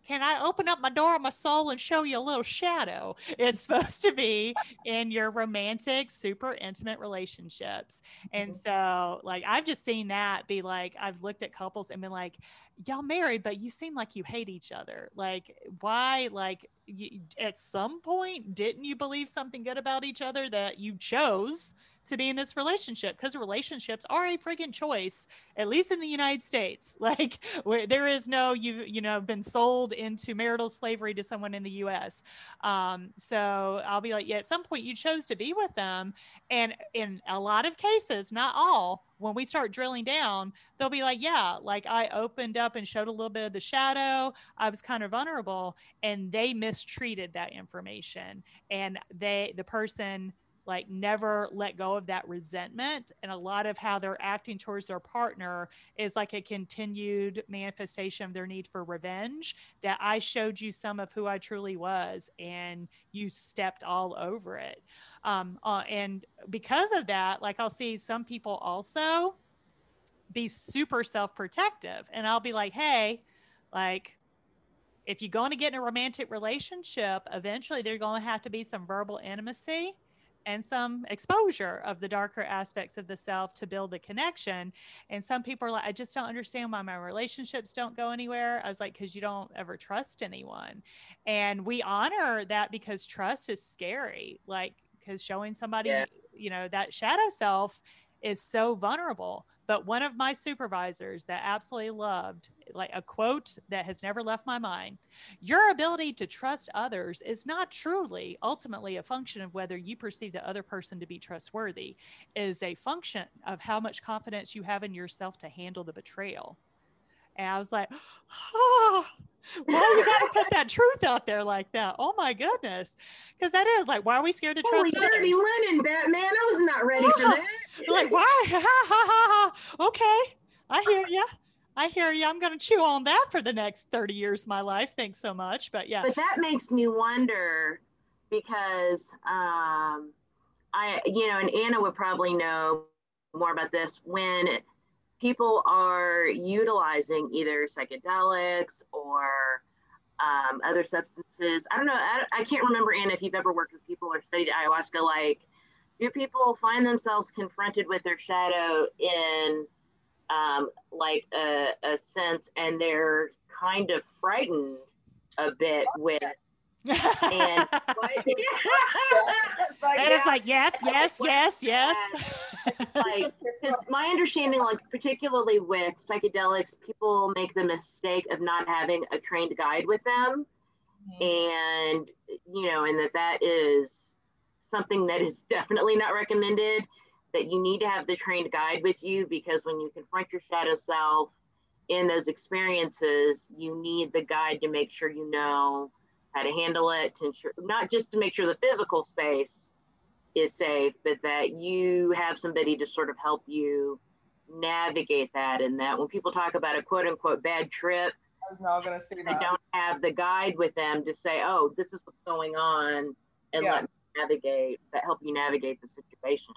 can I open up my door of my soul and show you a little shadow? It's supposed to be in your romantic, super intimate relationships. And mm-hmm. so, like, I've just seen that be like, I've looked at couples and been like, y'all married, but you seem like you hate each other. Like, why? Like, you, at some point, didn't you believe something good about each other that you chose to be in this relationship because relationships are a friggin' choice, at least in the United States. Like where there is no you you know been sold into marital slavery to someone in the U.S. Um, so I'll be like, yeah, at some point you chose to be with them, and in a lot of cases, not all, when we start drilling down, they'll be like, yeah, like I opened up and showed a little bit of the shadow. I was kind of vulnerable and they mistreated that information. And they, the person, like never let go of that resentment. And a lot of how they're acting towards their partner is like a continued manifestation of their need for revenge that i showed you some of who i truly was and you stepped all over it. Um, uh, and because of that like i'll see some people also be super self-protective. And i'll be like hey like if you're going to get in a romantic relationship eventually there's going to have to be some verbal intimacy and some exposure of the darker aspects of the self to build the connection. And some people are like, I just don't understand why my relationships don't go anywhere. I was like, because you don't ever trust anyone. And we honor that because trust is scary. Like, because showing somebody, yeah. you know, that shadow self is so vulnerable. But one of my supervisors that absolutely loved, like a quote that has never left my mind your ability to trust others is not truly ultimately a function of whether you perceive the other person to be trustworthy, it is a function of how much confidence you have in yourself to handle the betrayal. And I was like, oh, why you got to put that truth out there like that? Oh my goodness. Because that is like, why are we scared to trust Holy dirty others? linen, Batman. I was not ready for that. like, why? okay. I hear you. I hear you. I'm going to chew on that for the next 30 years of my life. Thanks so much. But yeah. But that makes me wonder because um, I, you know, and Anna would probably know more about this when people are utilizing either psychedelics or um, other substances. I don't know. I, I, can't remember, Anna, if you've ever worked with people or studied ayahuasca. Like, do people find themselves confronted with their shadow in um, like a, a sense and they're kind of frightened a bit with and and it's like yes yes yes yes. Like because my understanding like particularly with psychedelics people make the mistake of not having a trained guide with them. Mm-hmm. and you know and that that is something that is definitely not recommended that you need to have the trained guide with you because when you confront your shadow self in those experiences you need the guide to make sure you know how to handle it, to ensure not just to make sure the physical space is safe, but that you have somebody to sort of help you navigate that. And that when people talk about a quote unquote bad trip, I was not going to say that. They don't have the guide with them to say, oh, this is what's going on, and yeah. let me navigate that help you navigate the situation.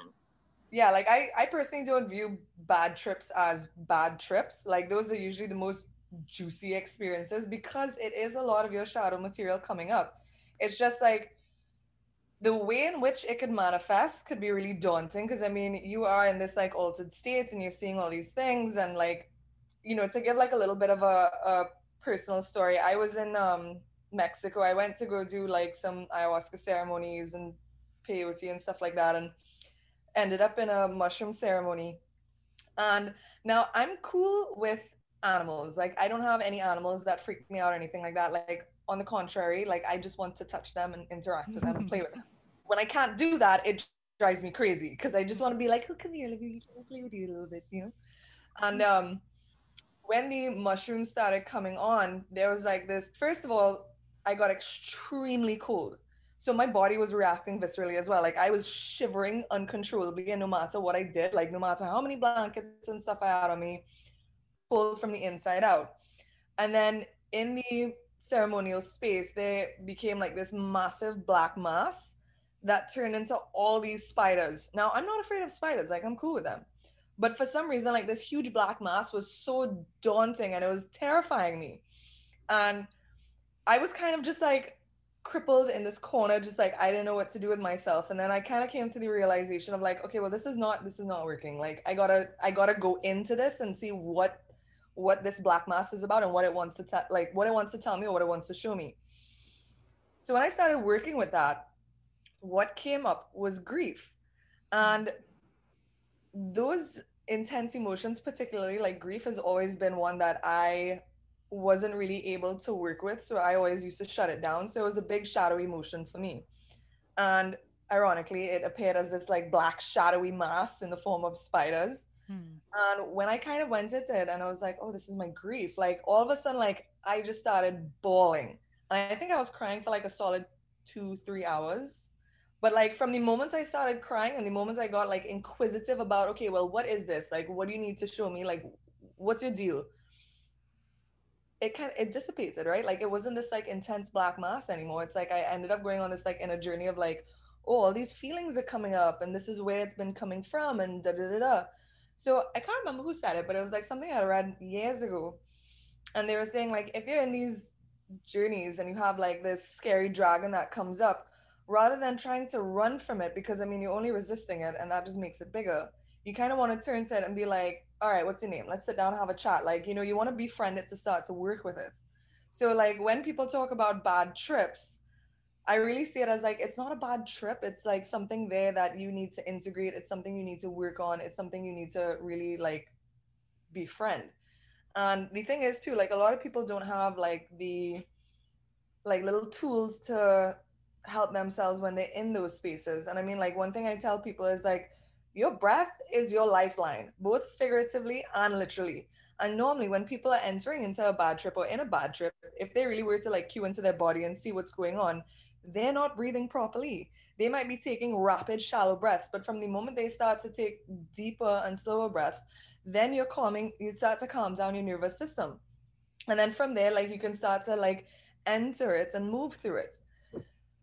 Yeah, like I, I personally don't view bad trips as bad trips. Like those are usually the most juicy experiences because it is a lot of your shadow material coming up. It's just like the way in which it could manifest could be really daunting because I mean, you are in this like altered states and you're seeing all these things and like, you know, to give like a little bit of a, a personal story, I was in um, Mexico. I went to go do like some ayahuasca ceremonies and peyote and stuff like that and ended up in a mushroom ceremony. And now I'm cool with animals. Like I don't have any animals that freak me out or anything like that. Like on the contrary, like I just want to touch them and interact with them and play with them. When I can't do that, it drives me crazy because I just want to be like, oh, come here, let me play with you a little bit, you know? And um, when the mushrooms started coming on, there was like this, first of all, I got extremely cold. So my body was reacting viscerally as well. Like I was shivering uncontrollably, and no matter what I did, like no matter how many blankets and stuff I had on me, pulled from the inside out. And then in the ceremonial space, they became like this massive black mass that turned into all these spiders. Now, I'm not afraid of spiders, like, I'm cool with them. But for some reason, like, this huge black mass was so daunting and it was terrifying me. And I was kind of just like crippled in this corner, just like I didn't know what to do with myself. And then I kind of came to the realization of like, okay, well, this is not this is not working. Like I gotta I gotta go into this and see what what this black mass is about and what it wants to tell like what it wants to tell me or what it wants to show me so when i started working with that what came up was grief and those intense emotions, particularly like grief, has always been one that I wasn't really able to work with. So I always used to shut it down. So it was a big shadow emotion for me. And ironically, it appeared as this like black shadowy mass in the form of spiders. Hmm. And when I kind of went into it and I was like, oh, this is my grief, like all of a sudden, like I just started bawling. And I think I was crying for like a solid two, three hours. But like from the moments I started crying and the moments I got like inquisitive about, okay, well, what is this? Like, what do you need to show me? Like, what's your deal? It kind of it dissipated, right? Like it wasn't this like intense black mass anymore. It's like I ended up going on this like in a journey of like, oh, all these feelings are coming up and this is where it's been coming from and da da da da. So I can't remember who said it, but it was like something I read years ago. And they were saying like if you're in these journeys and you have like this scary dragon that comes up, rather than trying to run from it, because I mean you're only resisting it and that just makes it bigger. You kind of want to turn to it and be like, all right, what's your name? Let's sit down and have a chat. Like, you know, you want to befriend it to start to work with it. So, like, when people talk about bad trips, I really see it as like, it's not a bad trip. It's like something there that you need to integrate. It's something you need to work on. It's something you need to really like befriend. And the thing is, too, like, a lot of people don't have like the like little tools to help themselves when they're in those spaces. And I mean, like, one thing I tell people is like, your breath is your lifeline, both figuratively and literally. And normally, when people are entering into a bad trip or in a bad trip, if they really were to like cue into their body and see what's going on, they're not breathing properly. They might be taking rapid, shallow breaths, but from the moment they start to take deeper and slower breaths, then you're calming, you start to calm down your nervous system. And then from there, like you can start to like enter it and move through it.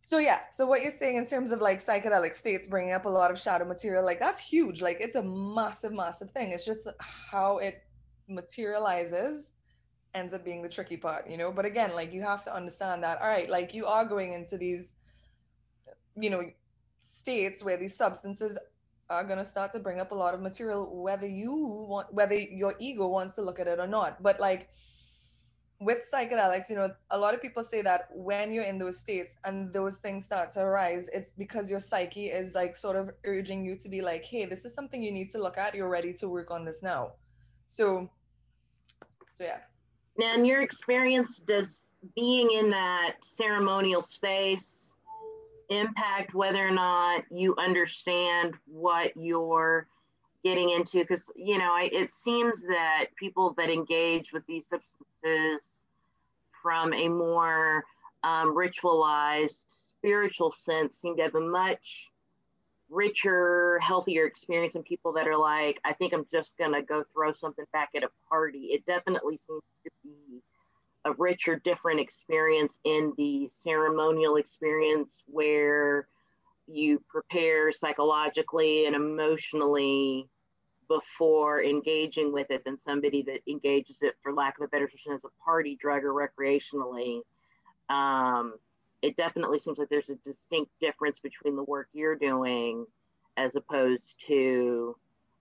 So yeah, so what you're saying in terms of like psychedelic states bringing up a lot of shadow material, like that's huge. Like it's a massive, massive thing. It's just how it materializes ends up being the tricky part, you know. But again, like you have to understand that. All right, like you are going into these, you know, states where these substances are going to start to bring up a lot of material, whether you want, whether your ego wants to look at it or not. But like with psychedelics, you know, a lot of people say that when you're in those states and those things start to arise, it's because your psyche is like sort of urging you to be like, hey, this is something you need to look at. You're ready to work on this now. So, so yeah. Now, in your experience, does being in that ceremonial space impact whether or not you understand what you're getting into? Because, you know, I, it seems that people that engage with these substances from a more um, ritualized spiritual sense seem to have a much richer, healthier experience and people that are like, I think I'm just going to go throw something back at a party. It definitely seems to be a richer, different experience in the ceremonial experience where you prepare psychologically and emotionally before engaging with it than somebody that engages it, for lack of a better term, as a party drug or recreationally. Um, it definitely seems like there's a distinct difference between the work you're doing as opposed to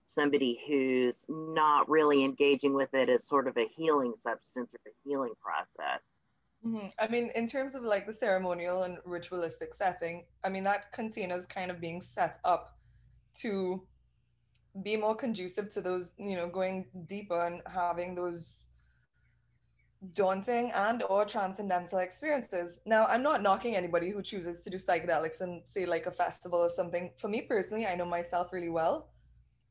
somebody who's not really engaging with it as sort of a healing substance or a healing process. Mm-hmm. I mean, in terms of like the ceremonial and ritualistic setting, I mean, that container is kind of being set up to be more conducive to those, you know, going deeper and having those daunting and or transcendental experiences. Now, I'm not knocking anybody who chooses to do psychedelics and say like a festival or something. For me personally, I know myself really well.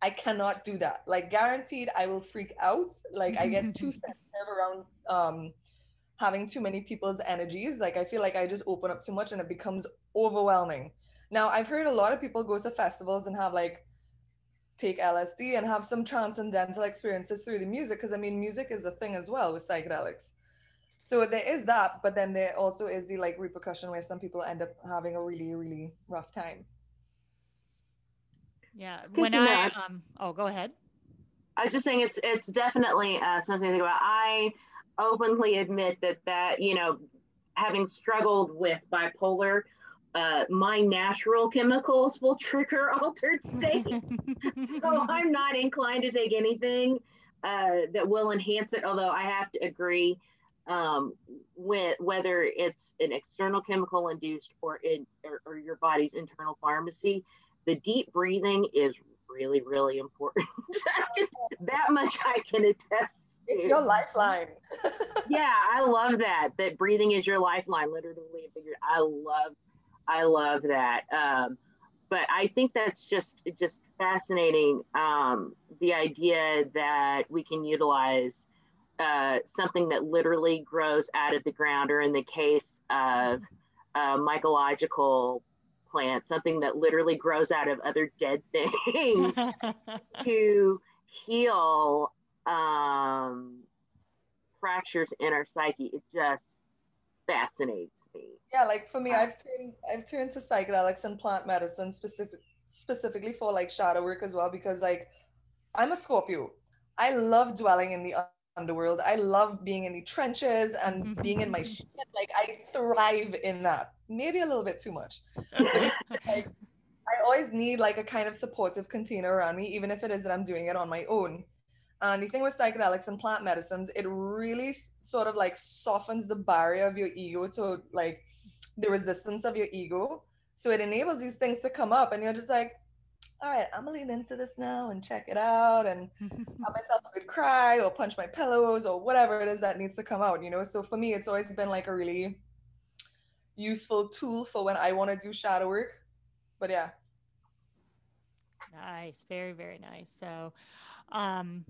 I cannot do that. Like guaranteed I will freak out. Like I get too sensitive around um having too many people's energies. Like I feel like I just open up too much and it becomes overwhelming. Now, I've heard a lot of people go to festivals and have like take LSD and have some transcendental experiences through the music. Because I mean, music is a thing as well with psychedelics. So there is that, but then there also is the like repercussion where some people end up having a really, really rough time. Yeah. When I um oh go ahead. I was just saying it's it's definitely uh, something to think about. I openly admit that that you know having struggled with bipolar uh, my natural chemicals will trigger altered state. so I'm not inclined to take anything uh, that will enhance it. Although I have to agree, um, with, whether it's an external chemical induced or in or, or your body's internal pharmacy, the deep breathing is really, really important. that much I can attest. It's your lifeline. yeah, I love that. That breathing is your lifeline, literally and figuratively. I love, I love that. Um, but I think that's just just fascinating. Um, the idea that we can utilize uh, something that literally grows out of the ground, or in the case of a mycological plant, something that literally grows out of other dead things to heal um, fractures in our psyche. It just fascinates me. Yeah, like for me, I've turned I've turned to psychedelics and plant medicine specific specifically for like shadow work as well because like I'm a Scorpio. I love dwelling in the underworld. I love being in the trenches and mm-hmm. being in my shit. Like I thrive in that. Maybe a little bit too much. like, I always need like a kind of supportive container around me, even if it is that I'm doing it on my own. And the thing with psychedelics and plant medicines, it really sort of like softens the barrier of your ego to like the resistance of your ego. So it enables these things to come up, and you're just like, all right, I'm gonna lean into this now and check it out and have myself a good cry or punch my pillows or whatever it is that needs to come out, you know. So for me, it's always been like a really useful tool for when I want to do shadow work. But yeah. Nice, very, very nice. So um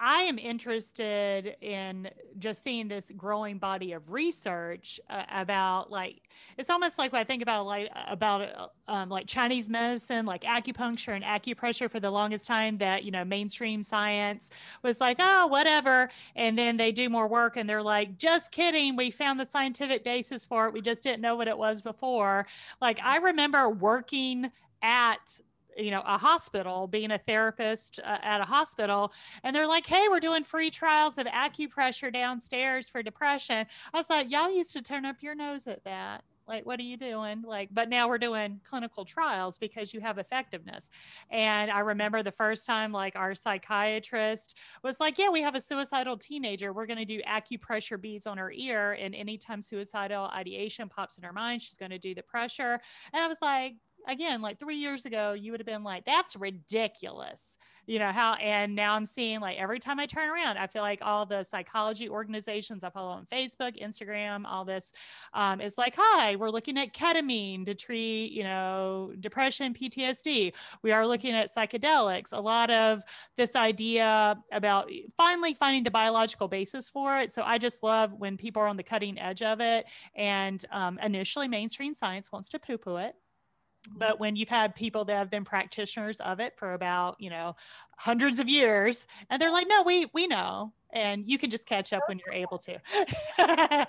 I am interested in just seeing this growing body of research uh, about like it's almost like when I think about like about uh, um, like Chinese medicine, like acupuncture and acupressure for the longest time that you know mainstream science was like oh whatever, and then they do more work and they're like just kidding, we found the scientific basis for it, we just didn't know what it was before. Like I remember working at you know a hospital being a therapist uh, at a hospital and they're like hey we're doing free trials of acupressure downstairs for depression. I was like y'all used to turn up your nose at that. Like what are you doing? Like but now we're doing clinical trials because you have effectiveness. And i remember the first time like our psychiatrist was like yeah we have a suicidal teenager. We're going to do acupressure beads on her ear and anytime suicidal ideation pops in her mind she's going to do the pressure. And i was like again, like three years ago, you would have been like, that's ridiculous. You know, how, and now I'm seeing like every time I turn around, I feel like all the psychology organizations I follow on Facebook, Instagram, all this um, is like, hi, we're looking at ketamine to treat, you know, depression, PTSD. We are looking at psychedelics. A lot of this idea about finally finding the biological basis for it. So I just love when people are on the cutting edge of it. And um, initially, mainstream science wants to poo poo it but when you've had people that have been practitioners of it for about you know hundreds of years and they're like no we we know and you can just catch up when you're able to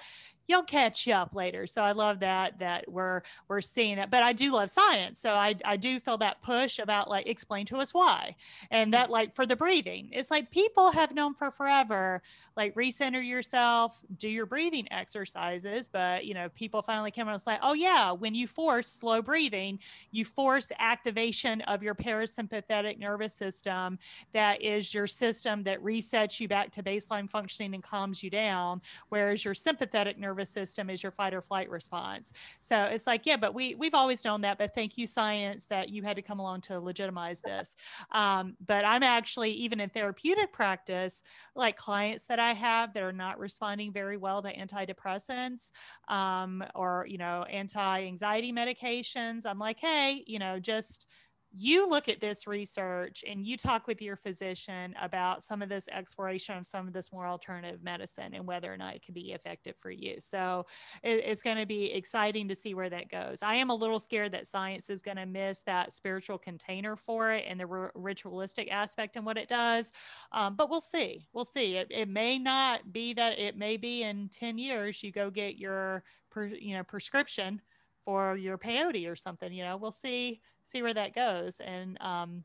you'll catch up later. So i love that that we're we're seeing it but i do love science. So i i do feel that push about like explain to us why. And that like for the breathing it's like people have known for forever like recenter yourself do your breathing exercises. But you know people finally came around and was like oh yeah when you force slow breathing you force activation of your parasympathetic nervous system. That is your system that resets you back to baseline functioning and calms you down whereas your sympathetic nervous nervous system is your fight or flight response. So it's like, yeah, but we we've always known that. But thank you, science, that you had to come along to legitimize this. Um, but I'm actually even in therapeutic practice, like clients that I have that are not responding very well to antidepressants um, or you know anti-anxiety medications. I'm like, hey, you know, just you look at this research and you talk with your physician about some of this exploration of some of this more alternative medicine and whether or not it can be effective for you. So it, it's going to be exciting to see where that goes. I am a little scared that science is going to miss that spiritual container for it and the r- ritualistic aspect and what it does. Um, but we'll see. We'll see. It, it may not be that it may be in 10 years you go get your per, you know prescription for your peyote or something you know we'll see see where that goes. And um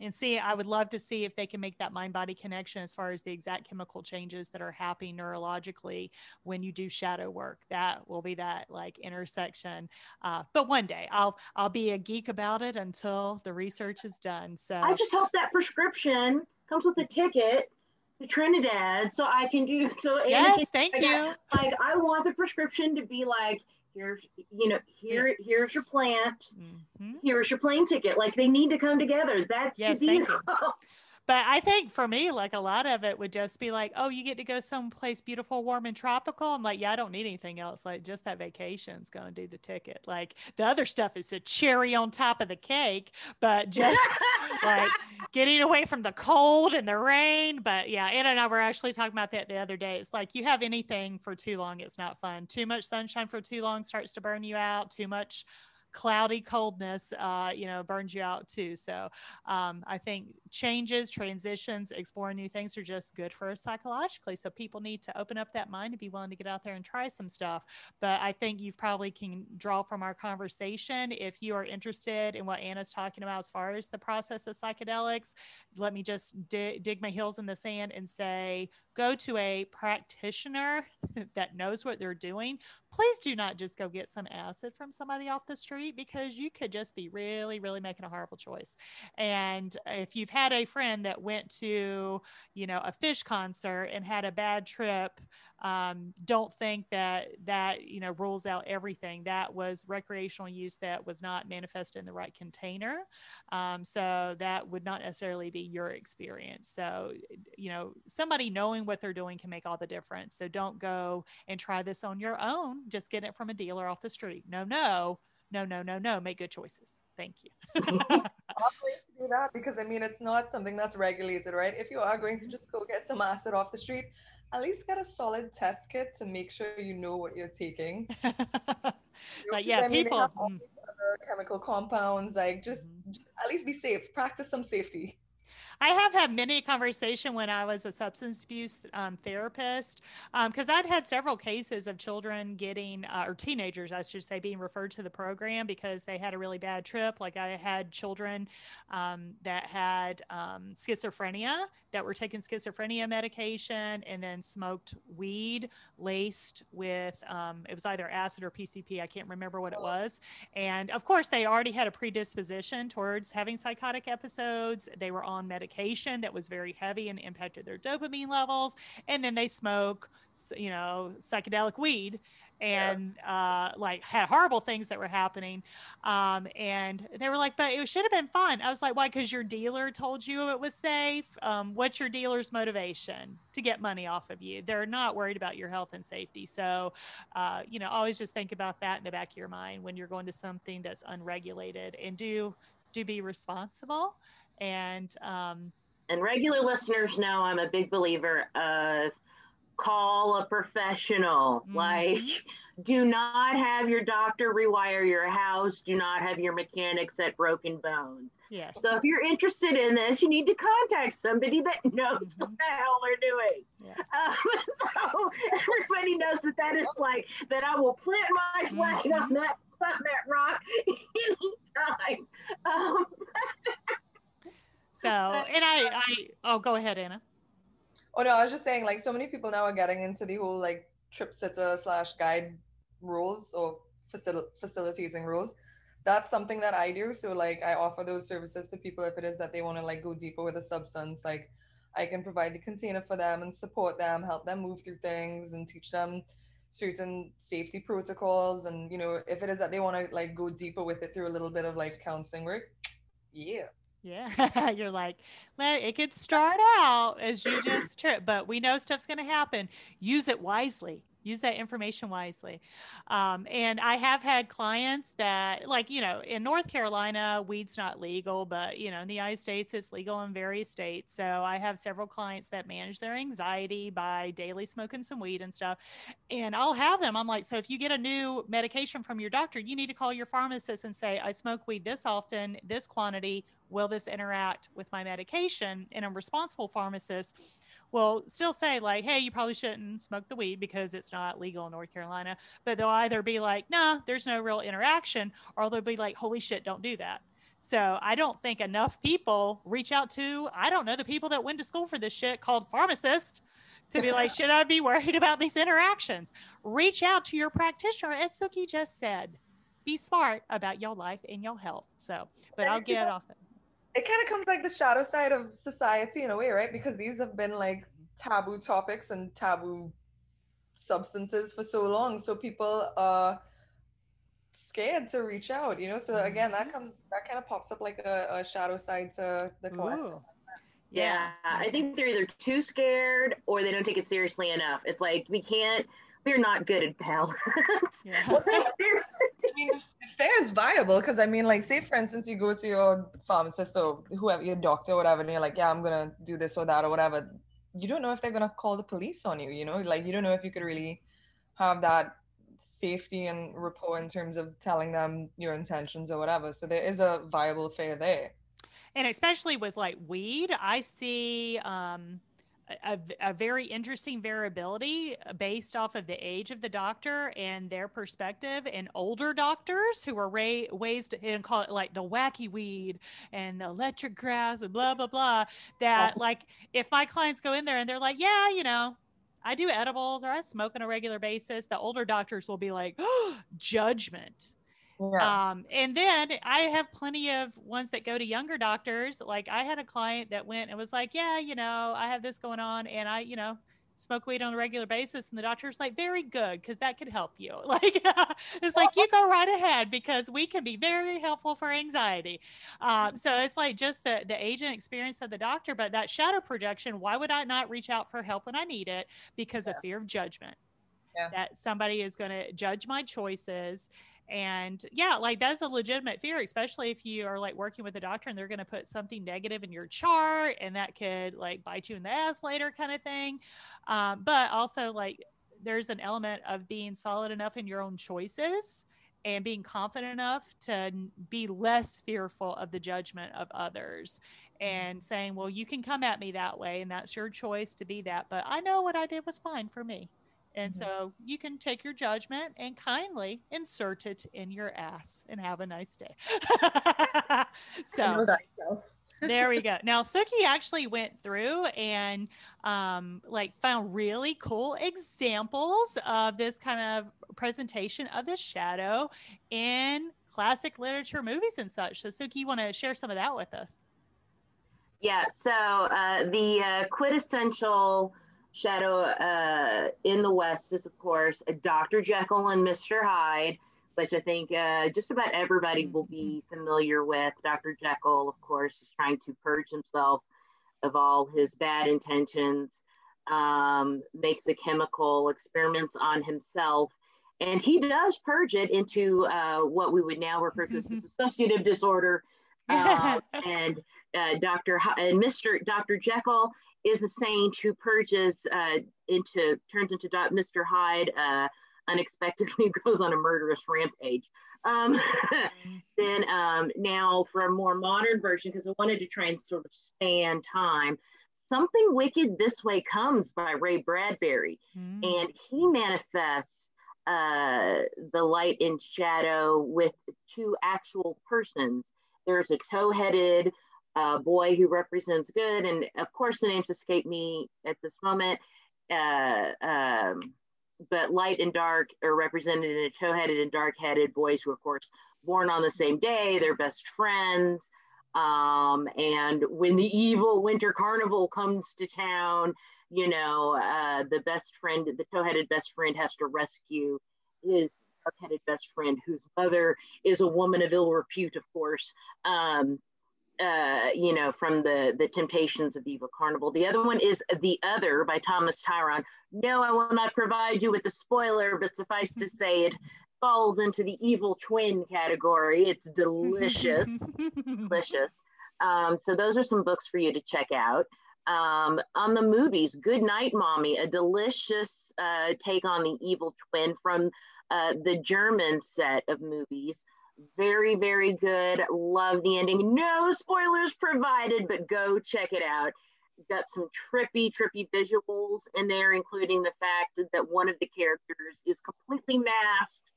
and see i would love to see if they can make that mind body connection as far as the exact chemical changes that are happening neurologically when you do shadow work. That will be that like intersection. Uh, but one day i'll i'll be a geek about it until the research is done. So i just hope that prescription comes with a ticket to trinidad so i can do so yes thank you. like i want the prescription to be like here's you know here here's your plant. Mm-hmm. here's your plane ticket. Like they need to come together. That's yes, the deal. But I think for me, like a lot of it would just be like, oh, you get to go someplace beautiful, warm, and tropical. I'm like, yeah, I don't need anything else. Like just that vacation's going to do the ticket. Like the other stuff is a cherry on top of the cake, but just like getting away from the cold and the rain. But yeah, Anna and I were actually talking about that the other day. It's like you have anything for too long, it's not fun. Too much sunshine for too long starts to burn you out. Too much cloudy coldness, uh, you know, burns you out too. So um, I think changes, transitions, exploring new things are just good for us psychologically. So people need to open up that mind and be willing to get out there and try some stuff. But I think you probably can draw from our conversation if you are interested in what Anna's talking about as far as the process of psychedelics. Let me just dig my heels in the sand and say, go to a practitioner that knows what they're doing. Please do not just go get some acid from somebody off the street because you could just be really, really making a horrible choice. And if you've had a friend that went to, you know, a Phish concert and had a bad trip, um, don't think that that you know rules out everything. That was recreational use that was not manifested in the right container. Um, so that would not necessarily be your experience. So you know somebody knowing what they're doing can make all the difference. So don't go and try this on your own. Just get it from a dealer off the street. No, no, no, no, no, no. Make good choices. Thank you. always do that because I mean it's not something that's regulated, right? If you are going to mm-hmm. just go get some acid off the street, at least get a solid test kit to make sure you know what you're taking. like yeah, I mean, people mm. chemical compounds. Like just, mm-hmm. just at least be safe. Practice some safety. I have had many conversation when I was a substance abuse um, therapist because um, I'd had several cases of children getting uh, or teenagers, I should say, being referred to the program because they had a really bad trip. Like I had children um, that had um, schizophrenia that were taking schizophrenia medication and then smoked weed laced with um, it was either acid or PCP. I can't remember what it was. And of course, they already had a predisposition towards having psychotic episodes. They were on medication that was very heavy and impacted their dopamine levels. And then they smoke, you know, psychedelic weed and uh, like had horrible things that were happening. Um, and they were like, but it should have been fun. I was like, why? Because your dealer told you it was safe. Um, what's your dealer's motivation to get money off of you? They're not worried about your health and safety. So, uh, you know, always just think about that in the back of your mind when you're going to something that's unregulated and do do be responsible and um, and regular listeners know I'm a big believer of call a professional. Mm-hmm. Like, do not have your doctor rewire your house. Do not have your mechanic set broken bones. Yes. So if you're interested in this, you need to contact somebody that knows mm-hmm. what the hell they're doing. Yes. Um, so everybody knows that that is like that. I will plant my flag mm-hmm. on that on that rock anytime. Um, so, and I, I, oh, go ahead, Anna. Oh no, I was just saying, like, so many people now are getting into the whole like trip sitter slash guide rules or facil- facilitating rules. That's something that I do. So like, I offer those services to people if it is that they want to like go deeper with a substance. Like, I can provide the container for them and support them, help them move through things, and teach them certain safety protocols. And you know, if it is that they want to like go deeper with it through a little bit of like counseling work, yeah. Yeah, you're like, it could start out as you just trip, but we know stuff's going to happen. Use it wisely use that information wisely. Um, and I have had clients that, like, you know, in North Carolina, weed's not legal, but, you know, in the United States, it's legal in various states. So I have several clients that manage their anxiety by daily smoking some weed and stuff. And I'll have them, I'm like, so if you get a new medication from your doctor, you need to call your pharmacist and say, I smoke weed this often, this quantity. Will this interact with my medication? And a responsible pharmacist will still say like, hey, you probably shouldn't smoke the weed because it's not legal in North Carolina. But they'll either be like, nah, there's no real interaction, or they'll be like, holy shit, don't do that. So I don't think enough people reach out to, I don't know, the people that went to school for this shit called pharmacist to be like, should I be worried about these interactions? Reach out to your practitioner, as Suki just said. Be smart about your life and your health. So, but I'll get off it it kind of comes like the shadow side of society in a way, right? Because these have been like taboo topics and taboo substances for so long. So people are scared to reach out, you know. So again, that mm-hmm. comes that kind of pops up like a, a shadow side to the client. Yeah, I think they're either too scared or they don't take it seriously enough. It's like we can't we're not good at balance. Yeah. I mean, fair is viable because I mean, like, say for instance, you go to your pharmacist or whoever, your doctor or whatever, and you're like, yeah, I'm gonna do this or that or whatever. You don't know if they're gonna call the police on you. You know, like you don't know if you could really have that safety and rapport in terms of telling them your intentions or whatever. So there is a viable fear there. And especially with like weed, I see um a, a, very interesting variability based off of the age of the doctor and their perspective and older doctors who are ra- raised and call it like the wacky weed and the electric grass and blah blah blah that oh. like if my clients go in there and they're like yeah you know I do edibles or I smoke on a regular basis the older doctors will be like oh, judgment yeah. Um, and then I have plenty of ones that go to younger doctors. Like I had a client that went and was like, yeah, you know, I have this going on and I, you know, smoke weed on a regular basis. And the doctor's like, very good, because that could help you. Like, it's like, you go right ahead because we can be very helpful for anxiety. Um, so it's like just the, the agent experience of the doctor, but that shadow projection, why would I not reach out for help when I need it? Because yeah. of fear of judgment. Yeah. That somebody is going to judge my choices and yeah like that's a legitimate fear especially if you are like working with a doctor and they're going to put something negative in your chart and that could like bite you in the ass later kind of thing um, but also like there's an element of being solid enough in your own choices and being confident enough to be less fearful of the judgment of others mm-hmm. and saying well you can come at me that way and that's your choice to be that but i know what i did was fine for me and mm-hmm. so you can take your judgment and kindly insert it in your ass and have a nice day. so there we go. Now Suki actually went through and um, like found really cool examples of this kind of presentation of the shadow in classic literature, movies, and such. So Suki, you want to share some of that with us? Yeah. So uh, the uh, quintessential Shadow uh, in the West is, of course, Dr. Jekyll and Mr. Hyde, which I think uh, just about everybody will be familiar with. Dr. Jekyll, of course, is trying to purge himself of all his bad intentions, um, makes a chemical, experiments on himself, and he does purge it into uh, what we would now refer to as dissociative disorder. Uh, and uh, Dr. H- and Mr. Dr. Jekyll is a saint who purges uh, into turns into Mr. Hyde uh, unexpectedly goes on a murderous rampage. Um, then um, now for a more modern version, because I wanted to try and sort of span time, Something Wicked This Way Comes by Ray Bradbury. Mm. And he manifests uh, the light and shadow with two actual persons. There's a tow headed a boy who represents good. And of course, the names escape me at this moment. Uh, um, but light and dark are represented in a tow-headed and dark-headed boys who, of course, born on the same day. They're best friends. Um, and when the evil winter carnival comes to town, you know, uh, the best friend, the tow-headed best friend, has to rescue his dark-headed best friend, whose mother is a woman of ill repute, of course. Um, uh, you know, from the the Temptations of Evil Carnival. The other one is The Other by Thomas Tryon. No, I will not provide you with the spoiler, but suffice to say, it falls into the evil twin category. It's delicious, delicious. Um, so those are some books for you to check out. Um, on the movies, Good Night, Mommy, a delicious uh, take on the evil twin from uh, the German set of movies. Very, very good. Love the ending. No spoilers provided, but go check it out. Got some trippy, trippy visuals in there, including the fact that one of the characters is completely masked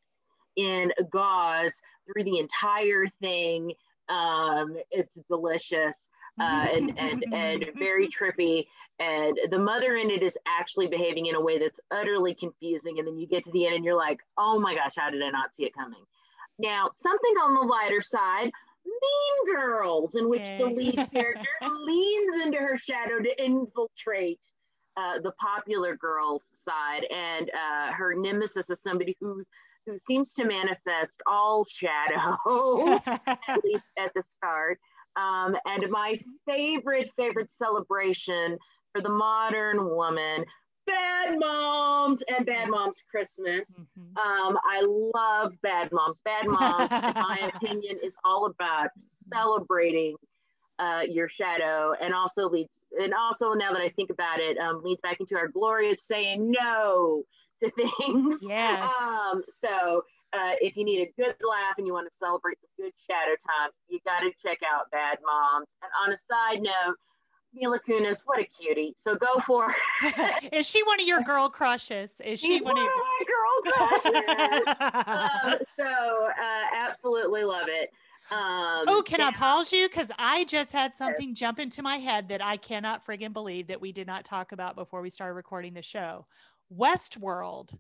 in gauze through the entire thing. Um, it's delicious. Uh, and and and very trippy. And the mother in it is actually behaving in a way that's utterly confusing. And then you get to the end and you're like, oh my gosh, how did I not see it coming? Now, something on the lighter side, Mean Girls, in which the lead character leans into her shadow to infiltrate uh, the popular girls' side, and uh, her nemesis is somebody who's who seems to manifest all shadow, at least at the start. Um, and my favorite, favorite celebration for the modern woman Bad Moms and Bad Moms Christmas. Mm-hmm. Um, I love Bad Moms. Bad Moms, in my opinion, is all about celebrating uh, your shadow and also leads and also now that I think about it, um, leads back into our glory of saying no to things. Yeah. Um, so uh, if you need a good laugh and you want to celebrate the good shadow times, you got to check out Bad Moms. And on a side note, Mila Kunis, what a cutie. So go for Is she one of your girl crushes? Is she one, one, of my girl crushes? um, so uh, absolutely love it. Um, oh, can I pause you? Because I just had something jump into my head that I cannot friggin' believe that we did not talk about before we started recording the show. Westworld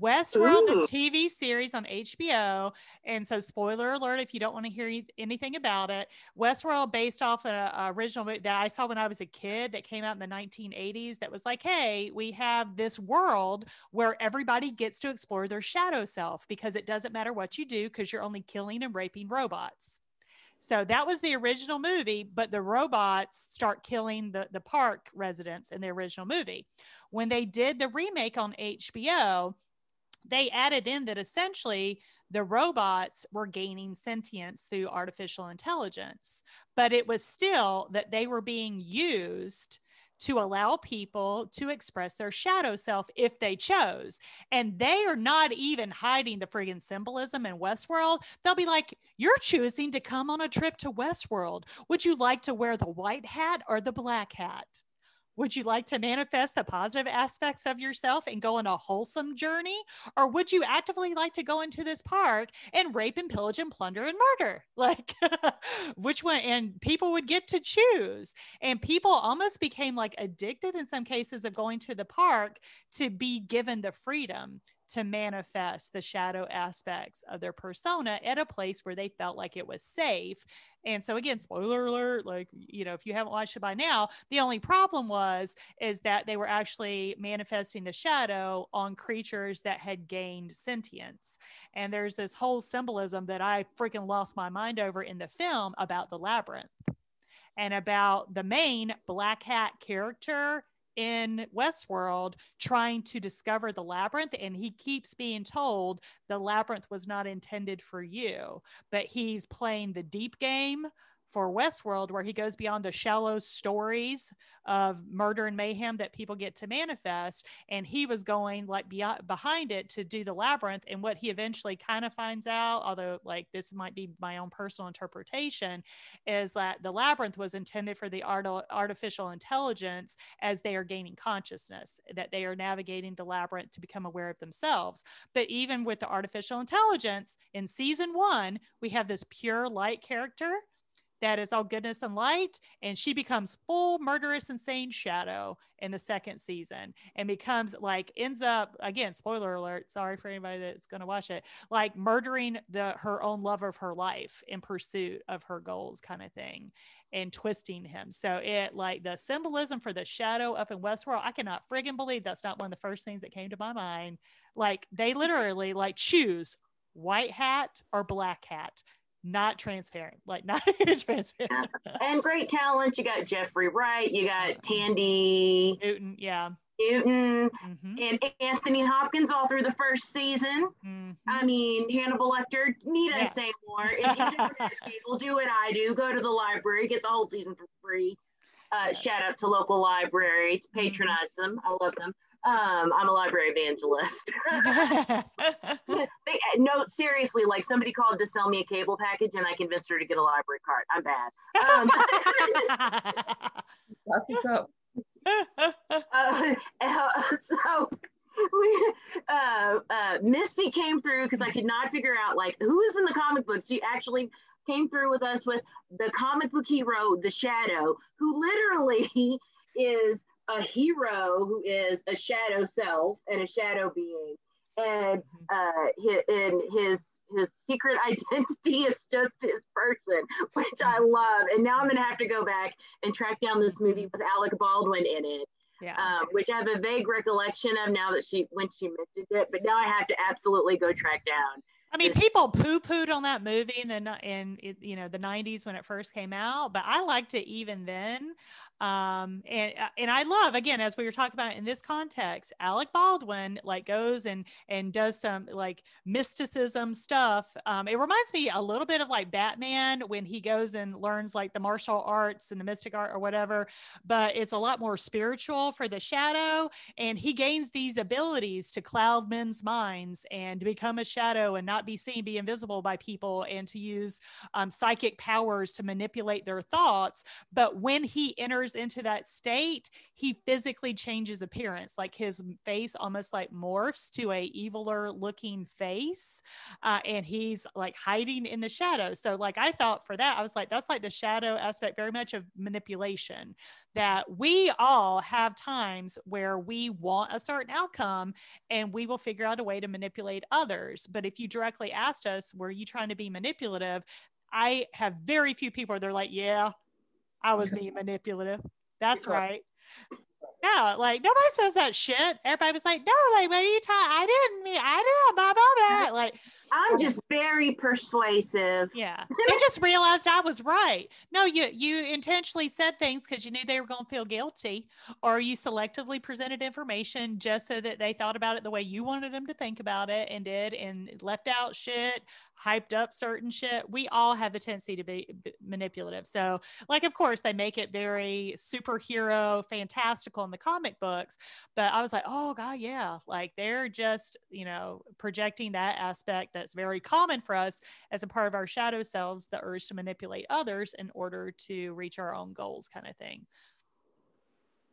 Westworld, Ooh. the TV series on HBO. And so, spoiler alert if you don't want to hear anything about it, Westworld, based off an original movie that I saw when I was a kid that came out in the 1980s, that was like, hey, we have this world where everybody gets to explore their shadow self because it doesn't matter what you do because you're only killing and raping robots. So that was the original movie, but the robots start killing the, the park residents in the original movie. When they did the remake on HBO, they added in that essentially the robots were gaining sentience through artificial intelligence, but it was still that they were being used to allow people to express their shadow self if they chose. And they are not even hiding the friggin' symbolism in Westworld. They'll be like, You're choosing to come on a trip to Westworld. Would you like to wear the white hat or the black hat? Would you like to manifest the positive aspects of yourself and go on a wholesome journey? Or would you actively like to go into this park and rape and pillage and plunder and murder? Like, which one? And people would get to choose. And people almost became like addicted in some cases of going to the park to be given the freedom to manifest the shadow aspects of their persona at a place where they felt like it was safe. And so again, spoiler alert, like, you know, if you haven't watched it by now, the only problem was is that they were actually manifesting the shadow on creatures that had gained sentience. And there's this whole symbolism that I freaking lost my mind over in the film about the labyrinth and about the main black hat character in Westworld trying to discover the labyrinth, and he keeps being told the labyrinth was not intended for you, but he's playing the deep game for Westworld, where he goes beyond the shallow stories of murder and mayhem that people get to manifest. And he was going like beyond, behind it to do the labyrinth. And what he eventually kind of finds out, although like this might be my own personal interpretation, is that the labyrinth was intended for the art- artificial intelligence as they are gaining consciousness, that they are navigating the labyrinth to become aware of themselves. But even with the artificial intelligence in season one, we have this pure light character that is all goodness and light. And she becomes full murderous, insane shadow in the second season and becomes like, ends up, again, spoiler alert, sorry for anybody that's going to watch it, like murdering the her own love of her life in pursuit of her goals, kind of thing, and twisting him. So it like the symbolism for the shadow up in Westworld, I cannot friggin' believe that's not one of the first things that came to my mind. Like they literally like choose white hat or black hat not transparent, like not transparent. and great talent. You got Jeffrey Wright, you got Thandie Newton, yeah. Newton mm-hmm. and Anthony Hopkins all through the first season. Mm-hmm. I mean, Hannibal Lecter, need yeah. I say more? people do what I do, go to the library, get the whole season for free. Uh, yes. Shout out to local libraries, mm-hmm. patronize mm-hmm. them. I love them. Um, I'm a library evangelist. they, no, seriously, like somebody called to sell me a cable package and I convinced her to get a library card. I'm bad. Um, uh, uh, so we, uh, uh, Misty came through because I could not figure out like who is in the comic books. She actually came through with us with the comic book hero, the Shadow, who literally is a hero who is a shadow self and a shadow being, and mm-hmm. uh, his, and his his secret identity is just his person, which I mm-hmm. love. And now I'm gonna have to go back and track down this movie with Alec Baldwin in it. Yeah. Um, which I have a vague recollection of now that she when she mentioned it, but now I have to absolutely go track down I mean, people poo pooed on that movie in the in you know the '90s when it first came out, but I liked it even then. Um, and uh, and I love again as we were talking about in this context, Alec Baldwin like goes and and does some like mysticism stuff. Um, it reminds me a little bit of like Batman when he goes and learns like the martial arts and the mystic art or whatever, but it's a lot more spiritual for the shadow, and he gains these abilities to cloud men's minds and become a shadow and not be seen, be invisible by people, and to use um, psychic powers to manipulate their thoughts. But when he enters into that state, he physically changes appearance, like his face almost like morphs to a eviler looking face, uh, and he's like hiding in the shadows. So, like I thought for that, I was like, that's like the shadow aspect, very much of manipulation. That we all have times where we want a certain outcome, and we will figure out a way to manipulate others. But if you directly asked us, were you trying to be manipulative? I have very few people they're like, yeah, I was being manipulative. That's right. Yeah, like nobody says that shit. Everybody was like, no, like, what are you talking? I didn't mean, I didn't, blah, blah, blah. Like, I'm just very persuasive. Yeah. they just realized I was right. No, you you intentionally said things because you knew they were going to feel guilty, or you selectively presented information just so that they thought about it the way you wanted them to think about it and did, and left out shit, hyped up certain shit. We all have the tendency to be manipulative. So, like, of course, they make it very superhero, fantastical in the comic books, but I was like, oh god, yeah, like they're just you know projecting that aspect that that's very common for us as a part of our shadow selves, the urge to manipulate others in order to reach our own goals, kind of thing.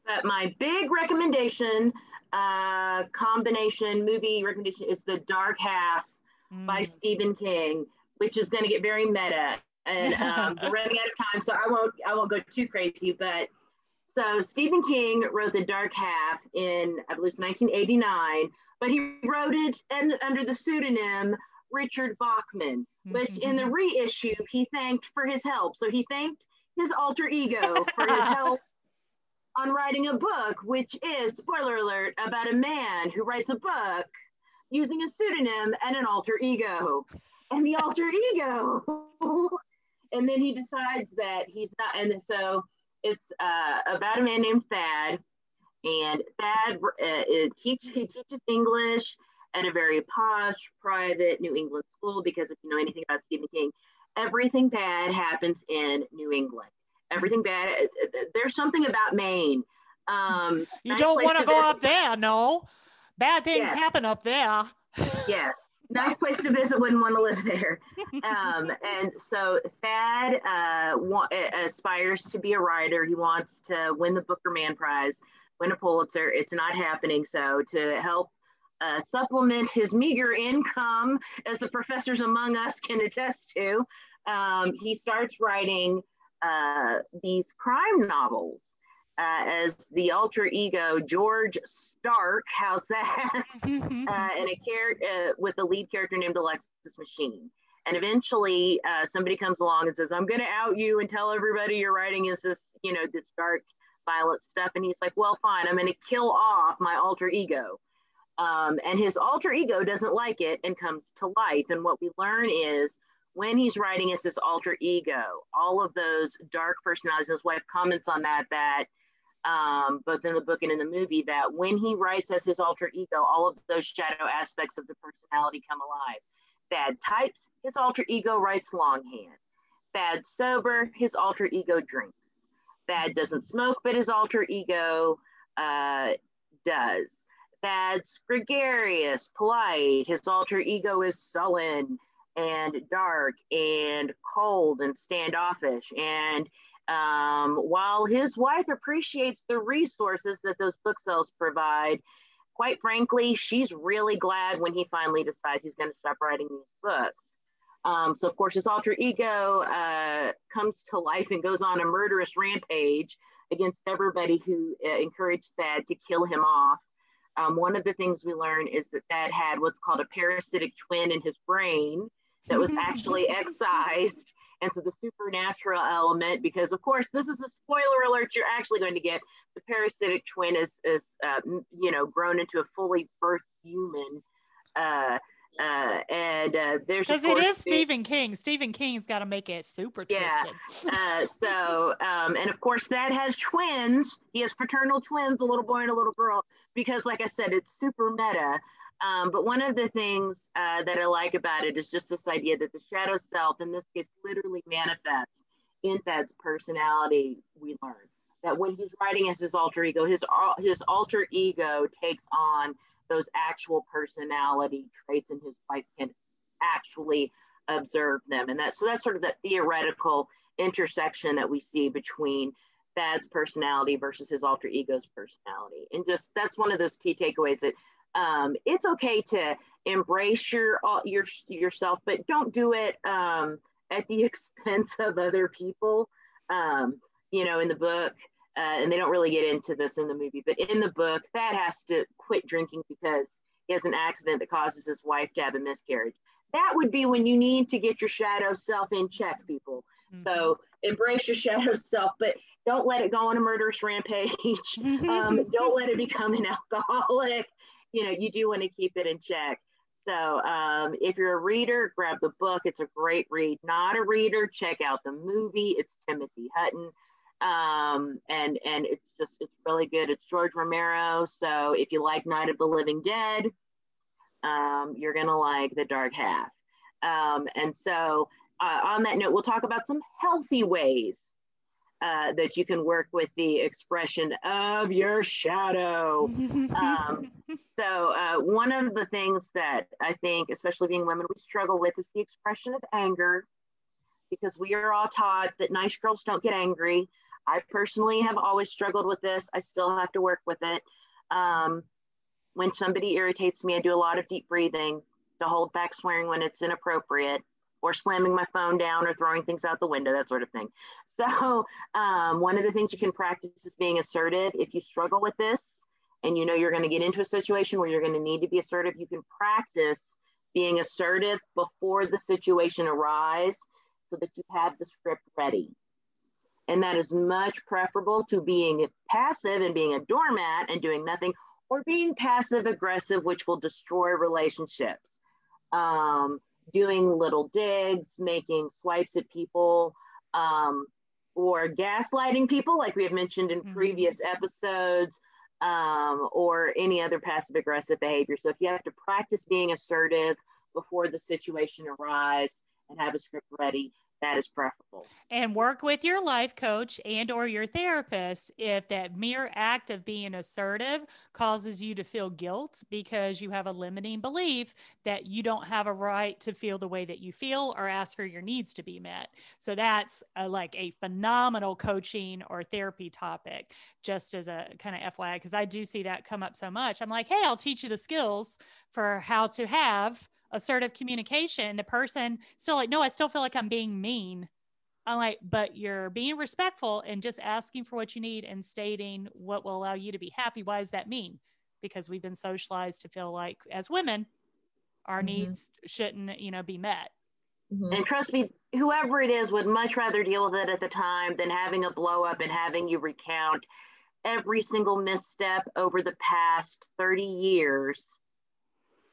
But my big recommendation, uh, combination movie recommendation is The Dark Half mm. by Stephen King, which is going to get very meta. And um, we're running out of time, so I won't I won't go too crazy. But so Stephen King wrote The Dark Half in I believe it's 1989, but he wrote it and under the pseudonym Richard Bachman, which in the mm-hmm. reissue he thanked for his help. So he thanked his alter ego for his help on writing a book, which is, spoiler alert, about a man who writes a book using a pseudonym and an alter ego. And the alter ego. and then he decides that he's not, and so it's uh, about a man named Thad. And Thad uh, teach, he teaches English at a very posh, private New England school because if you know anything about Stephen King, everything bad happens in New England. Everything bad. Uh, uh, there's something about Maine. Um, you nice don't want to go visit. up there, no. Bad things yes. happen up there. yes. Nice place to visit. Wouldn't want to live there. Um, and so Thad uh, wa- aspires to be a writer. He wants to win the Booker Man Prize, win a Pulitzer. It's not happening. So to help uh, supplement his meager income, as the professors among us can attest to. Um, he starts writing uh, these crime novels uh, as the alter ego George Stark. How's that? uh, and a character uh, with a lead character named Alexis Machine. And eventually, uh, somebody comes along and says, "I'm going to out you and tell everybody you're writing is this, you know, this dark, violent stuff." And he's like, "Well, fine. I'm going to kill off my alter ego." Um, and his alter ego doesn't like it and comes to life. And what we learn is when he's writing as his alter ego, all of those dark personalities, his wife comments on that, that um, both in the book and in the movie, that when he writes as his alter ego, all of those shadow aspects of the personality come alive. Thad types, his alter ego writes longhand. Thad sober, his alter ego drinks. Thad doesn't smoke, but his alter ego uh, does. Thad's gregarious, polite. His alter ego is sullen and dark and cold and standoffish. And um, while his wife appreciates the resources that those bookshelves provide, quite frankly, she's really glad when he finally decides he's going to stop writing these books. Um, so, of course, his alter ego uh, comes to life and goes on a murderous rampage against everybody who uh, encouraged Thad to kill him off. Um, one of the things we learned is that Thad had what's called a parasitic twin in his brain that was actually excised And so the supernatural element, because of course, this is a spoiler alert, you're actually going to get the parasitic twin is, is uh, you know, grown into a fully birthed human. Uh, uh, and uh, there's because it is Stephen King. Stephen King's got to make it super yeah. twisted. uh, so, um, and of course, that has twins. He has fraternal twins, a little boy and a little girl. Because, like I said, it's super meta. Um, but one of the things uh, that I like about it is just this idea that the shadow self, in this case, literally manifests in Thad's personality. We learn that when he's writing as his alter ego, his his alter ego takes on those actual personality traits, and his wife can actually observe them. And that so that's sort of the theoretical intersection that we see between Thad's personality versus his alter ego's personality. And just that's one of those key takeaways that um, it's okay to embrace your your yourself, but don't do it um, at the expense of other people. Um, you know, in the book, uh, and they don't really get into this in the movie, but in the book, Thad has to quit drinking because he has an accident that causes his wife to have a miscarriage. That would be when you need to get your shadow self in check, people. Mm-hmm. So embrace your shadow self, but don't let it go on a murderous rampage. um, don't let it become an alcoholic you know, you do want to keep it in check. So um, if you're a reader, grab the book. It's a great read. Not a reader, check out the movie. It's Timothy Hutton. Um, and and it's just it's really good. It's George Romero. So if you like Night of the Living Dead, um, you're gonna like The Dark Half. Um, and so uh, on that note, we'll talk about some healthy ways uh, that you can work with the expression of your shadow. um, so, uh, one of the things that I think, especially being women, we struggle with is the expression of anger because we are all taught that nice girls don't get angry. I personally have always struggled with this. I still have to work with it. Um, when somebody irritates me, I do a lot of deep breathing to hold back swearing when it's inappropriate or slamming my phone down or throwing things out the window, that sort of thing. So, um, one of the things you can practice is being assertive. If you struggle with this and you know you're going to get into a situation where you're going to need to be assertive, you can practice being assertive before the situation arrives so that you have the script ready. And that is much preferable to being passive and being a doormat and doing nothing, or being passive aggressive, which will destroy relationships. Um, doing little digs, making swipes at people, um, or gaslighting people, like we have mentioned in mm-hmm. previous episodes, um, or any other passive aggressive behavior. So if you have to practice being assertive before the situation arrives and have a script ready, that is preferable. And work with your life coach and or your therapist if that mere act of being assertive causes you to feel guilt because you have a limiting belief that you don't have a right to feel the way that you feel or ask for your needs to be met. So that's a, like a phenomenal coaching or therapy topic just as a kind of fyi because i do see that come up so much. I'm like hey i'll teach you the skills for how to have assertive communication, the person still like, no, I still feel like I'm being mean. I'm like, but you're being respectful and just asking for what you need and stating what will allow you to be happy. Why does that mean? Because we've been socialized to feel like as women, our mm-hmm. needs shouldn't, you know, be met. Mm-hmm. And trust me, whoever it is would much rather deal with it at the time than having a blow up and having you recount every single misstep over the past 30 years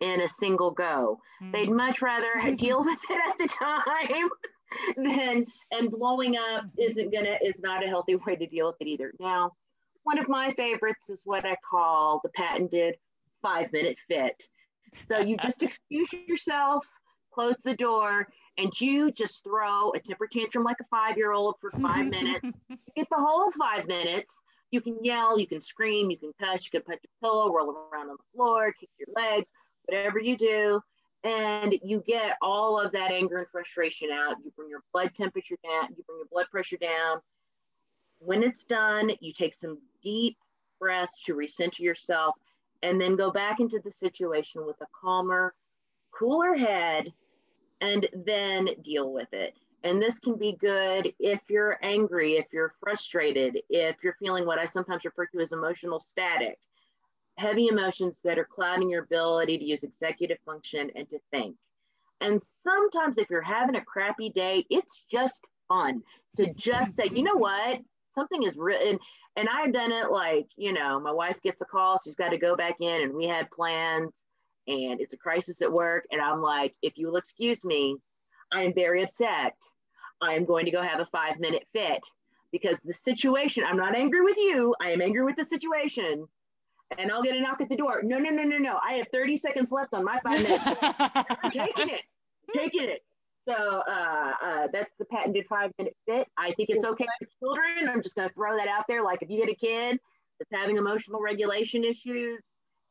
in a single go. Mm-hmm. They'd much rather deal with it at the time than and blowing up isn't gonna is not a healthy way to deal with it either. Now, one of my favorites is what I call the patented five minute fit. So you just excuse yourself, close the door, and you just throw a temper tantrum like a five year old for five minutes. You get the whole five minutes. You can yell, you can scream, you can cuss, you can punch a pillow, roll around on the floor, kick your legs, whatever you do, and you get all of that anger and frustration out. You bring your blood temperature down, you bring your blood pressure down. When it's done, you take some deep breaths to recenter yourself and then go back into the situation with a calmer, cooler head and then deal with it. And this can be good if you're angry, if you're frustrated, if you're feeling what I sometimes refer to as emotional static heavy emotions that are clouding your ability to use executive function and to think. And sometimes if you're having a crappy day, it's just fun to just say, you know what, something is written. And I've done it like, you know, my wife gets a call, she's got to go back in, and we had plans, and it's a crisis at work. And I'm like, if you will excuse me, I am very upset. I am going to go have a five minute fit because the situation, I'm not angry with you, I am angry with the situation. And I'll get a knock at the door. No, no, no, no, no. I have 30 seconds left on my five minutes. Taking it, taking it. So uh, uh, that's the patented five minute fit. I think it's okay for children. I'm just going to throw that out there. Like if you get a kid that's having emotional regulation issues,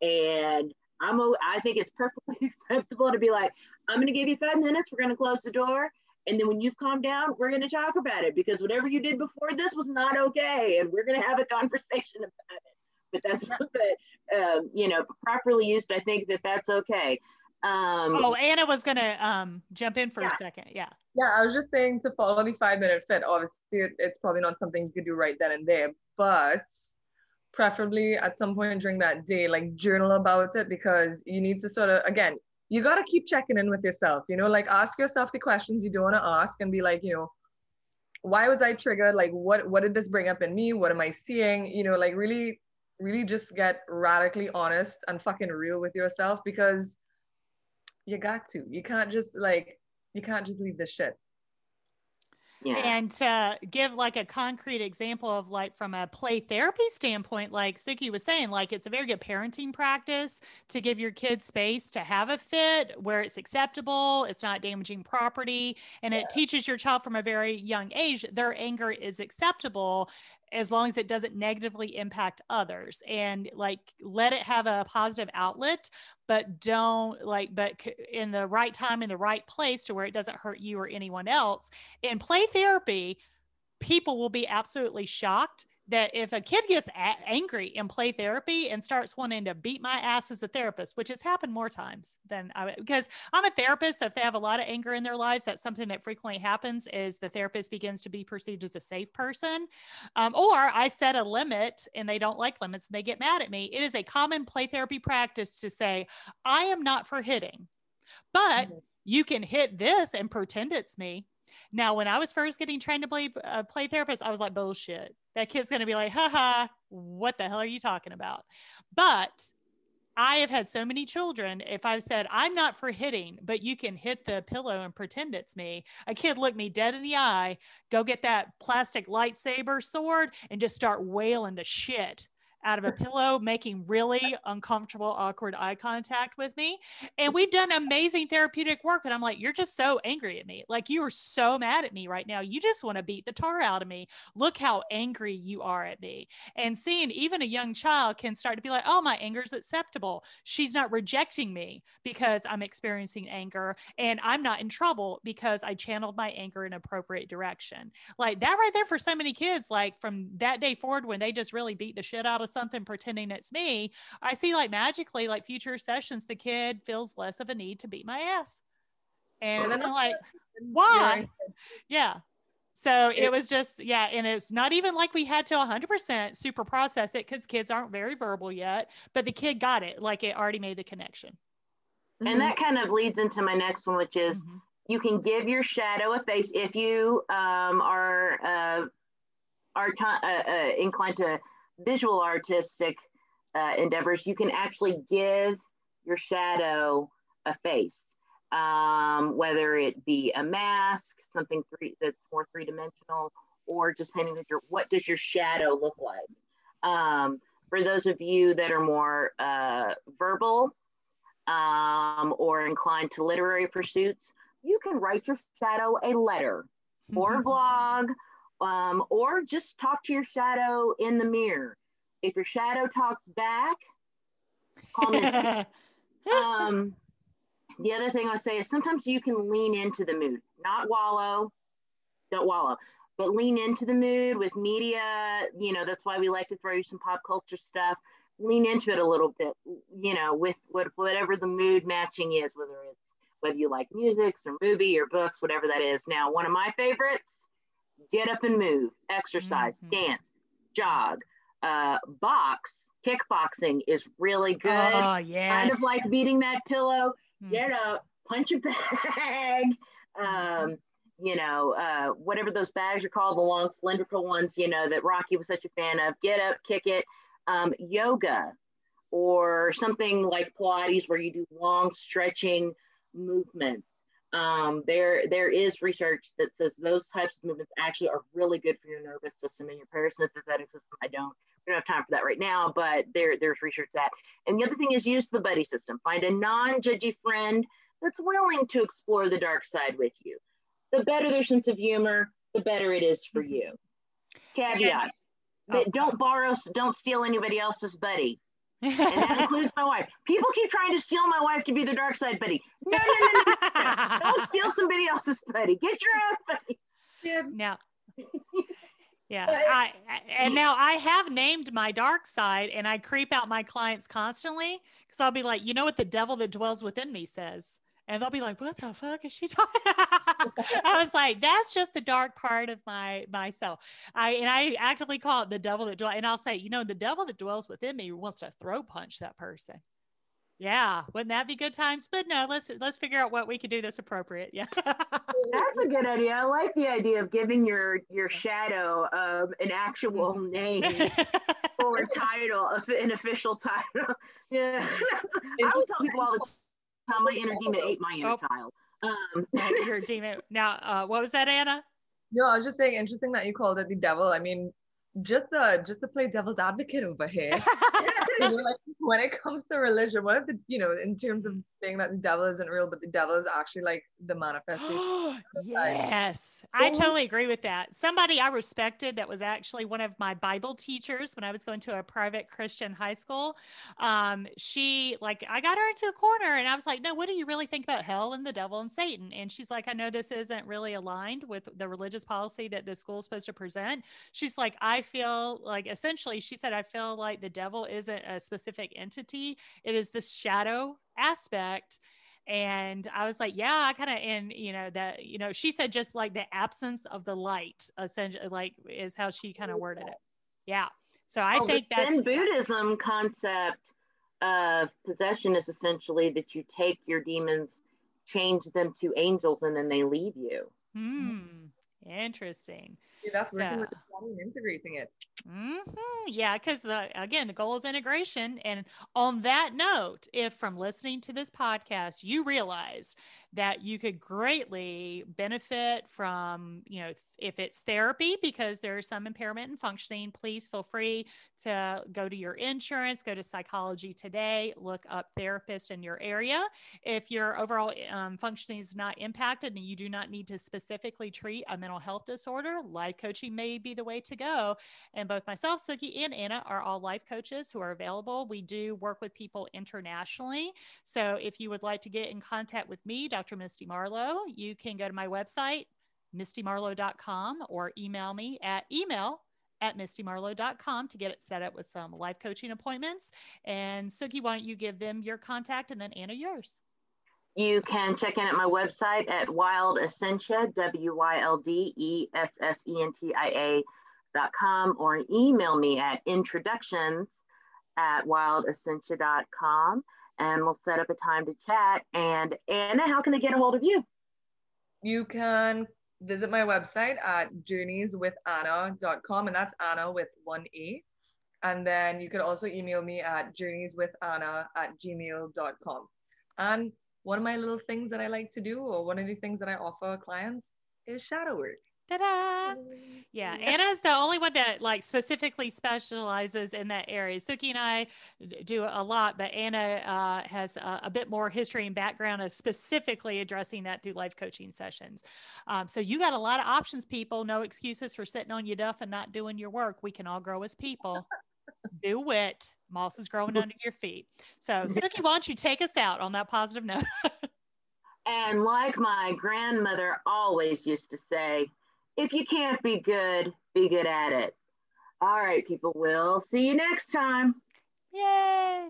and I'm, a, I think it's perfectly acceptable to be like, I'm going to give you five minutes. We're going to close the door. And then when you've calmed down, we're going to talk about it because whatever you did before this was not okay. And we're going to have a conversation about it. But that's but, um, you know, properly used, I think that that's okay. Um, oh, Anna was going to um, jump in for yeah. a second. Yeah. Yeah, I was just saying to follow the five minute fit. Obviously, it's probably not something you could do right then and there, but preferably at some point during that day, like journal about it because you need to sort of, again, you got to keep checking in with yourself, you know, like ask yourself the questions you don't want to ask and be like, you know, why was I triggered? Like, what, what did this bring up in me? What am I seeing? You know, like really, really just get radically honest and fucking real with yourself because you got to, you can't just like, you can't just leave this shit. Yeah. And to give like a concrete example of like from a play therapy standpoint, like Suki was saying, like it's a very good parenting practice to give your kids space to have a fit where it's acceptable, it's not damaging property, and yeah. it teaches your child from a very young age their anger is acceptable as long as it doesn't negatively impact others and like let it have a positive outlet but don't like but in the right time in the right place to where it doesn't hurt you or anyone else. In play therapy people will be absolutely shocked that if a kid gets a- angry in play therapy and starts wanting to beat my ass as a therapist, which has happened more times than I because I'm a therapist. So if they have a lot of anger in their lives, that's something that frequently happens is the therapist begins to be perceived as a safe person. Um, or I set a limit and they don't like limits and they get mad at me. It is a common play therapy practice to say, I am not for hitting, but mm-hmm. you can hit this and pretend it's me now, when I was first getting trained to play uh, play therapist, I was like, bullshit. That kid's to be like, haha, what the hell are you talking about? But I have had so many children. If I've said, I'm not for hitting, but you can hit the pillow and pretend it's me, a kid look me dead in the eye, go get that plastic lightsaber sword and just start wailing the shit out of a pillow, making really uncomfortable, awkward eye contact with me. And we've done amazing therapeutic work. And I'm like, you're just so angry at me. Like, you are so mad at me right now. You just want to beat the tar out of me. Look how angry you are at me. And seeing even a young child can start to be like, oh, my anger is acceptable. She's not rejecting me because I'm experiencing anger. And I'm not in trouble because I channeled my anger in appropriate direction. Like that right there for so many kids, like from that day forward when they just really beat the shit out of something pretending it's me, I see like magically, like future sessions, the kid feels less of a need to beat my ass. And then I'm like, why? Yeah. So it was just, yeah. And it's not even like we had to 100% super process it because kids aren't very verbal yet, but the kid got it. Like it already made the connection. And mm-hmm. that kind of leads into my next one, which is mm-hmm. you can give your shadow a face if you um, are, uh, are t- uh, uh, inclined to visual artistic uh, endeavors, you can actually give your shadow a face, um, whether it be a mask, something three, that's more three dimensional, or just painting your what does your shadow look like. Um, for those of you that are more uh, verbal um, or inclined to literary pursuits, you can write your shadow a letter or a blog um, or just talk to your shadow in the mirror. If your shadow talks back, call me. um, the other thing I'll say is sometimes you can lean into the mood, not wallow, don't wallow, but lean into the mood with media. You know, that's why we like to throw you some pop culture stuff. Lean into it a little bit, you know, with what, whatever the mood matching is, whether it's whether you like music or movie or books, whatever that is. Now, one of my favorites get up and move, exercise, mm-hmm. dance, jog, uh, box. Kickboxing is really good. Oh, yes. Kind of like beating that pillow. Mm-hmm. Get up, punch a bag, um, you know, uh, whatever those bags are called, the long cylindrical ones, you know, that Rocky was such a fan of. Get up, kick it. Um, yoga or something like Pilates where you do long stretching movements. Um, there, there is research that says those types of movements actually are really good for your nervous system and your parasympathetic system. I don't, we don't have time for that right now, but there, there's research that. And the other thing is use the buddy system. Find a non-judgy friend that's willing to explore the dark side with you. The better their sense of humor, the better it is for you. Caveat: oh. don't borrow, don't steal anybody else's buddy and that includes my wife. People keep trying to steal my wife to be the dark side buddy. No, no, no, no. no. Don't steal somebody else's buddy. Get your own buddy. Yeah. Now, yeah, I, and now I have named my dark side, and I creep out my clients constantly because I'll be like, you know what the devil that dwells within me says, and they'll be like, "What the fuck is she talking?" About? I was like, "That's just the dark part of my myself." I and I actively call it the devil that dwells, and I'll say, you know, the devil that dwells within me wants to throw punch that person. Yeah, wouldn't that be good times? But no, let's let's figure out what we can do that's appropriate. Yeah, that's a good idea. I like the idea of giving your your shadow um, an actual name or title, an official title. Yeah, I would tell people all the time my inner demon ate my inner oh. child. Um, your demon. Now, uh, what was that, Anna? No, I was just saying, interesting that you called it the devil. I mean, just uh just to play devil's advocate over here. You know, like when it comes to religion one of the you know in terms of saying that the devil isn't real but the devil is actually like the manifestation yes. I totally agree with that. Somebody i respected that was actually one of my bible teachers when i was going to a private christian high school um she like i got her into a corner and i was like no what do you really think about hell and the devil and satan? And she's like i know this isn't really aligned with the religious policy that the school is supposed to present. She's like i feel like essentially she said, I feel like the devil isn't a specific entity, it is this shadow aspect. And I was like, yeah, I kind of, and you know, that, you know, she said just like the absence of the light, essentially, like is how she kind of worded it. Yeah. So I oh, think that's in Buddhism concept of possession is essentially that you take your demons, change them to angels, and then they leave you. Hmm. Interesting. See, that's so, integrating it. Mm-hmm. Yeah, because the again, the goal is integration. And on that note, if from listening to this podcast you realized that you could greatly benefit from, you know, if it's therapy because there's some impairment in functioning, please feel free to go to your insurance, go to Psychology Today, look up therapist in your area. If your overall um, functioning is not impacted and you do not need to specifically treat a mental health disorder, life coaching may be the way to go. And both myself, Suki, and Anna are all life coaches who are available. We do work with people internationally. So if you would like to get in contact with me, Dr. Misty Marlowe, you can go to my website, mistymarlowe.com, or email me at email at mistymarlowe.com to get it set up with some life coaching appointments. And Suki, why don't you give them your contact and then Anna yours? You can check in at my website at Wyld Essentia, W Y L D E S S E N T I A dot com, or email me at introductions at wyldessentia.com and we'll set up a time to chat. And Anna, how can they get a hold of you? You can visit my website at journeyswithanna.com, and that's Anna with one E. And then you can also email me at journeyswithanna at gmail.com. And one of my little things that I like to do, or one of the things that I offer clients, is shadow work. Ta-da! Yeah, Anna's the only one that like specifically specializes in that area. Suki and I do a lot, but Anna uh, has a, a, bit more history and background of specifically addressing that through life coaching sessions. Um, so you got a lot of options, people. No excuses for sitting on your duff and not doing your work. We can all grow as people do it. Moss is growing under your feet. So, Suki, why don't you take us out on that positive note? and like my grandmother always used to say, if you can't be good, be good at it. All right, people, we'll see you next time. Yay!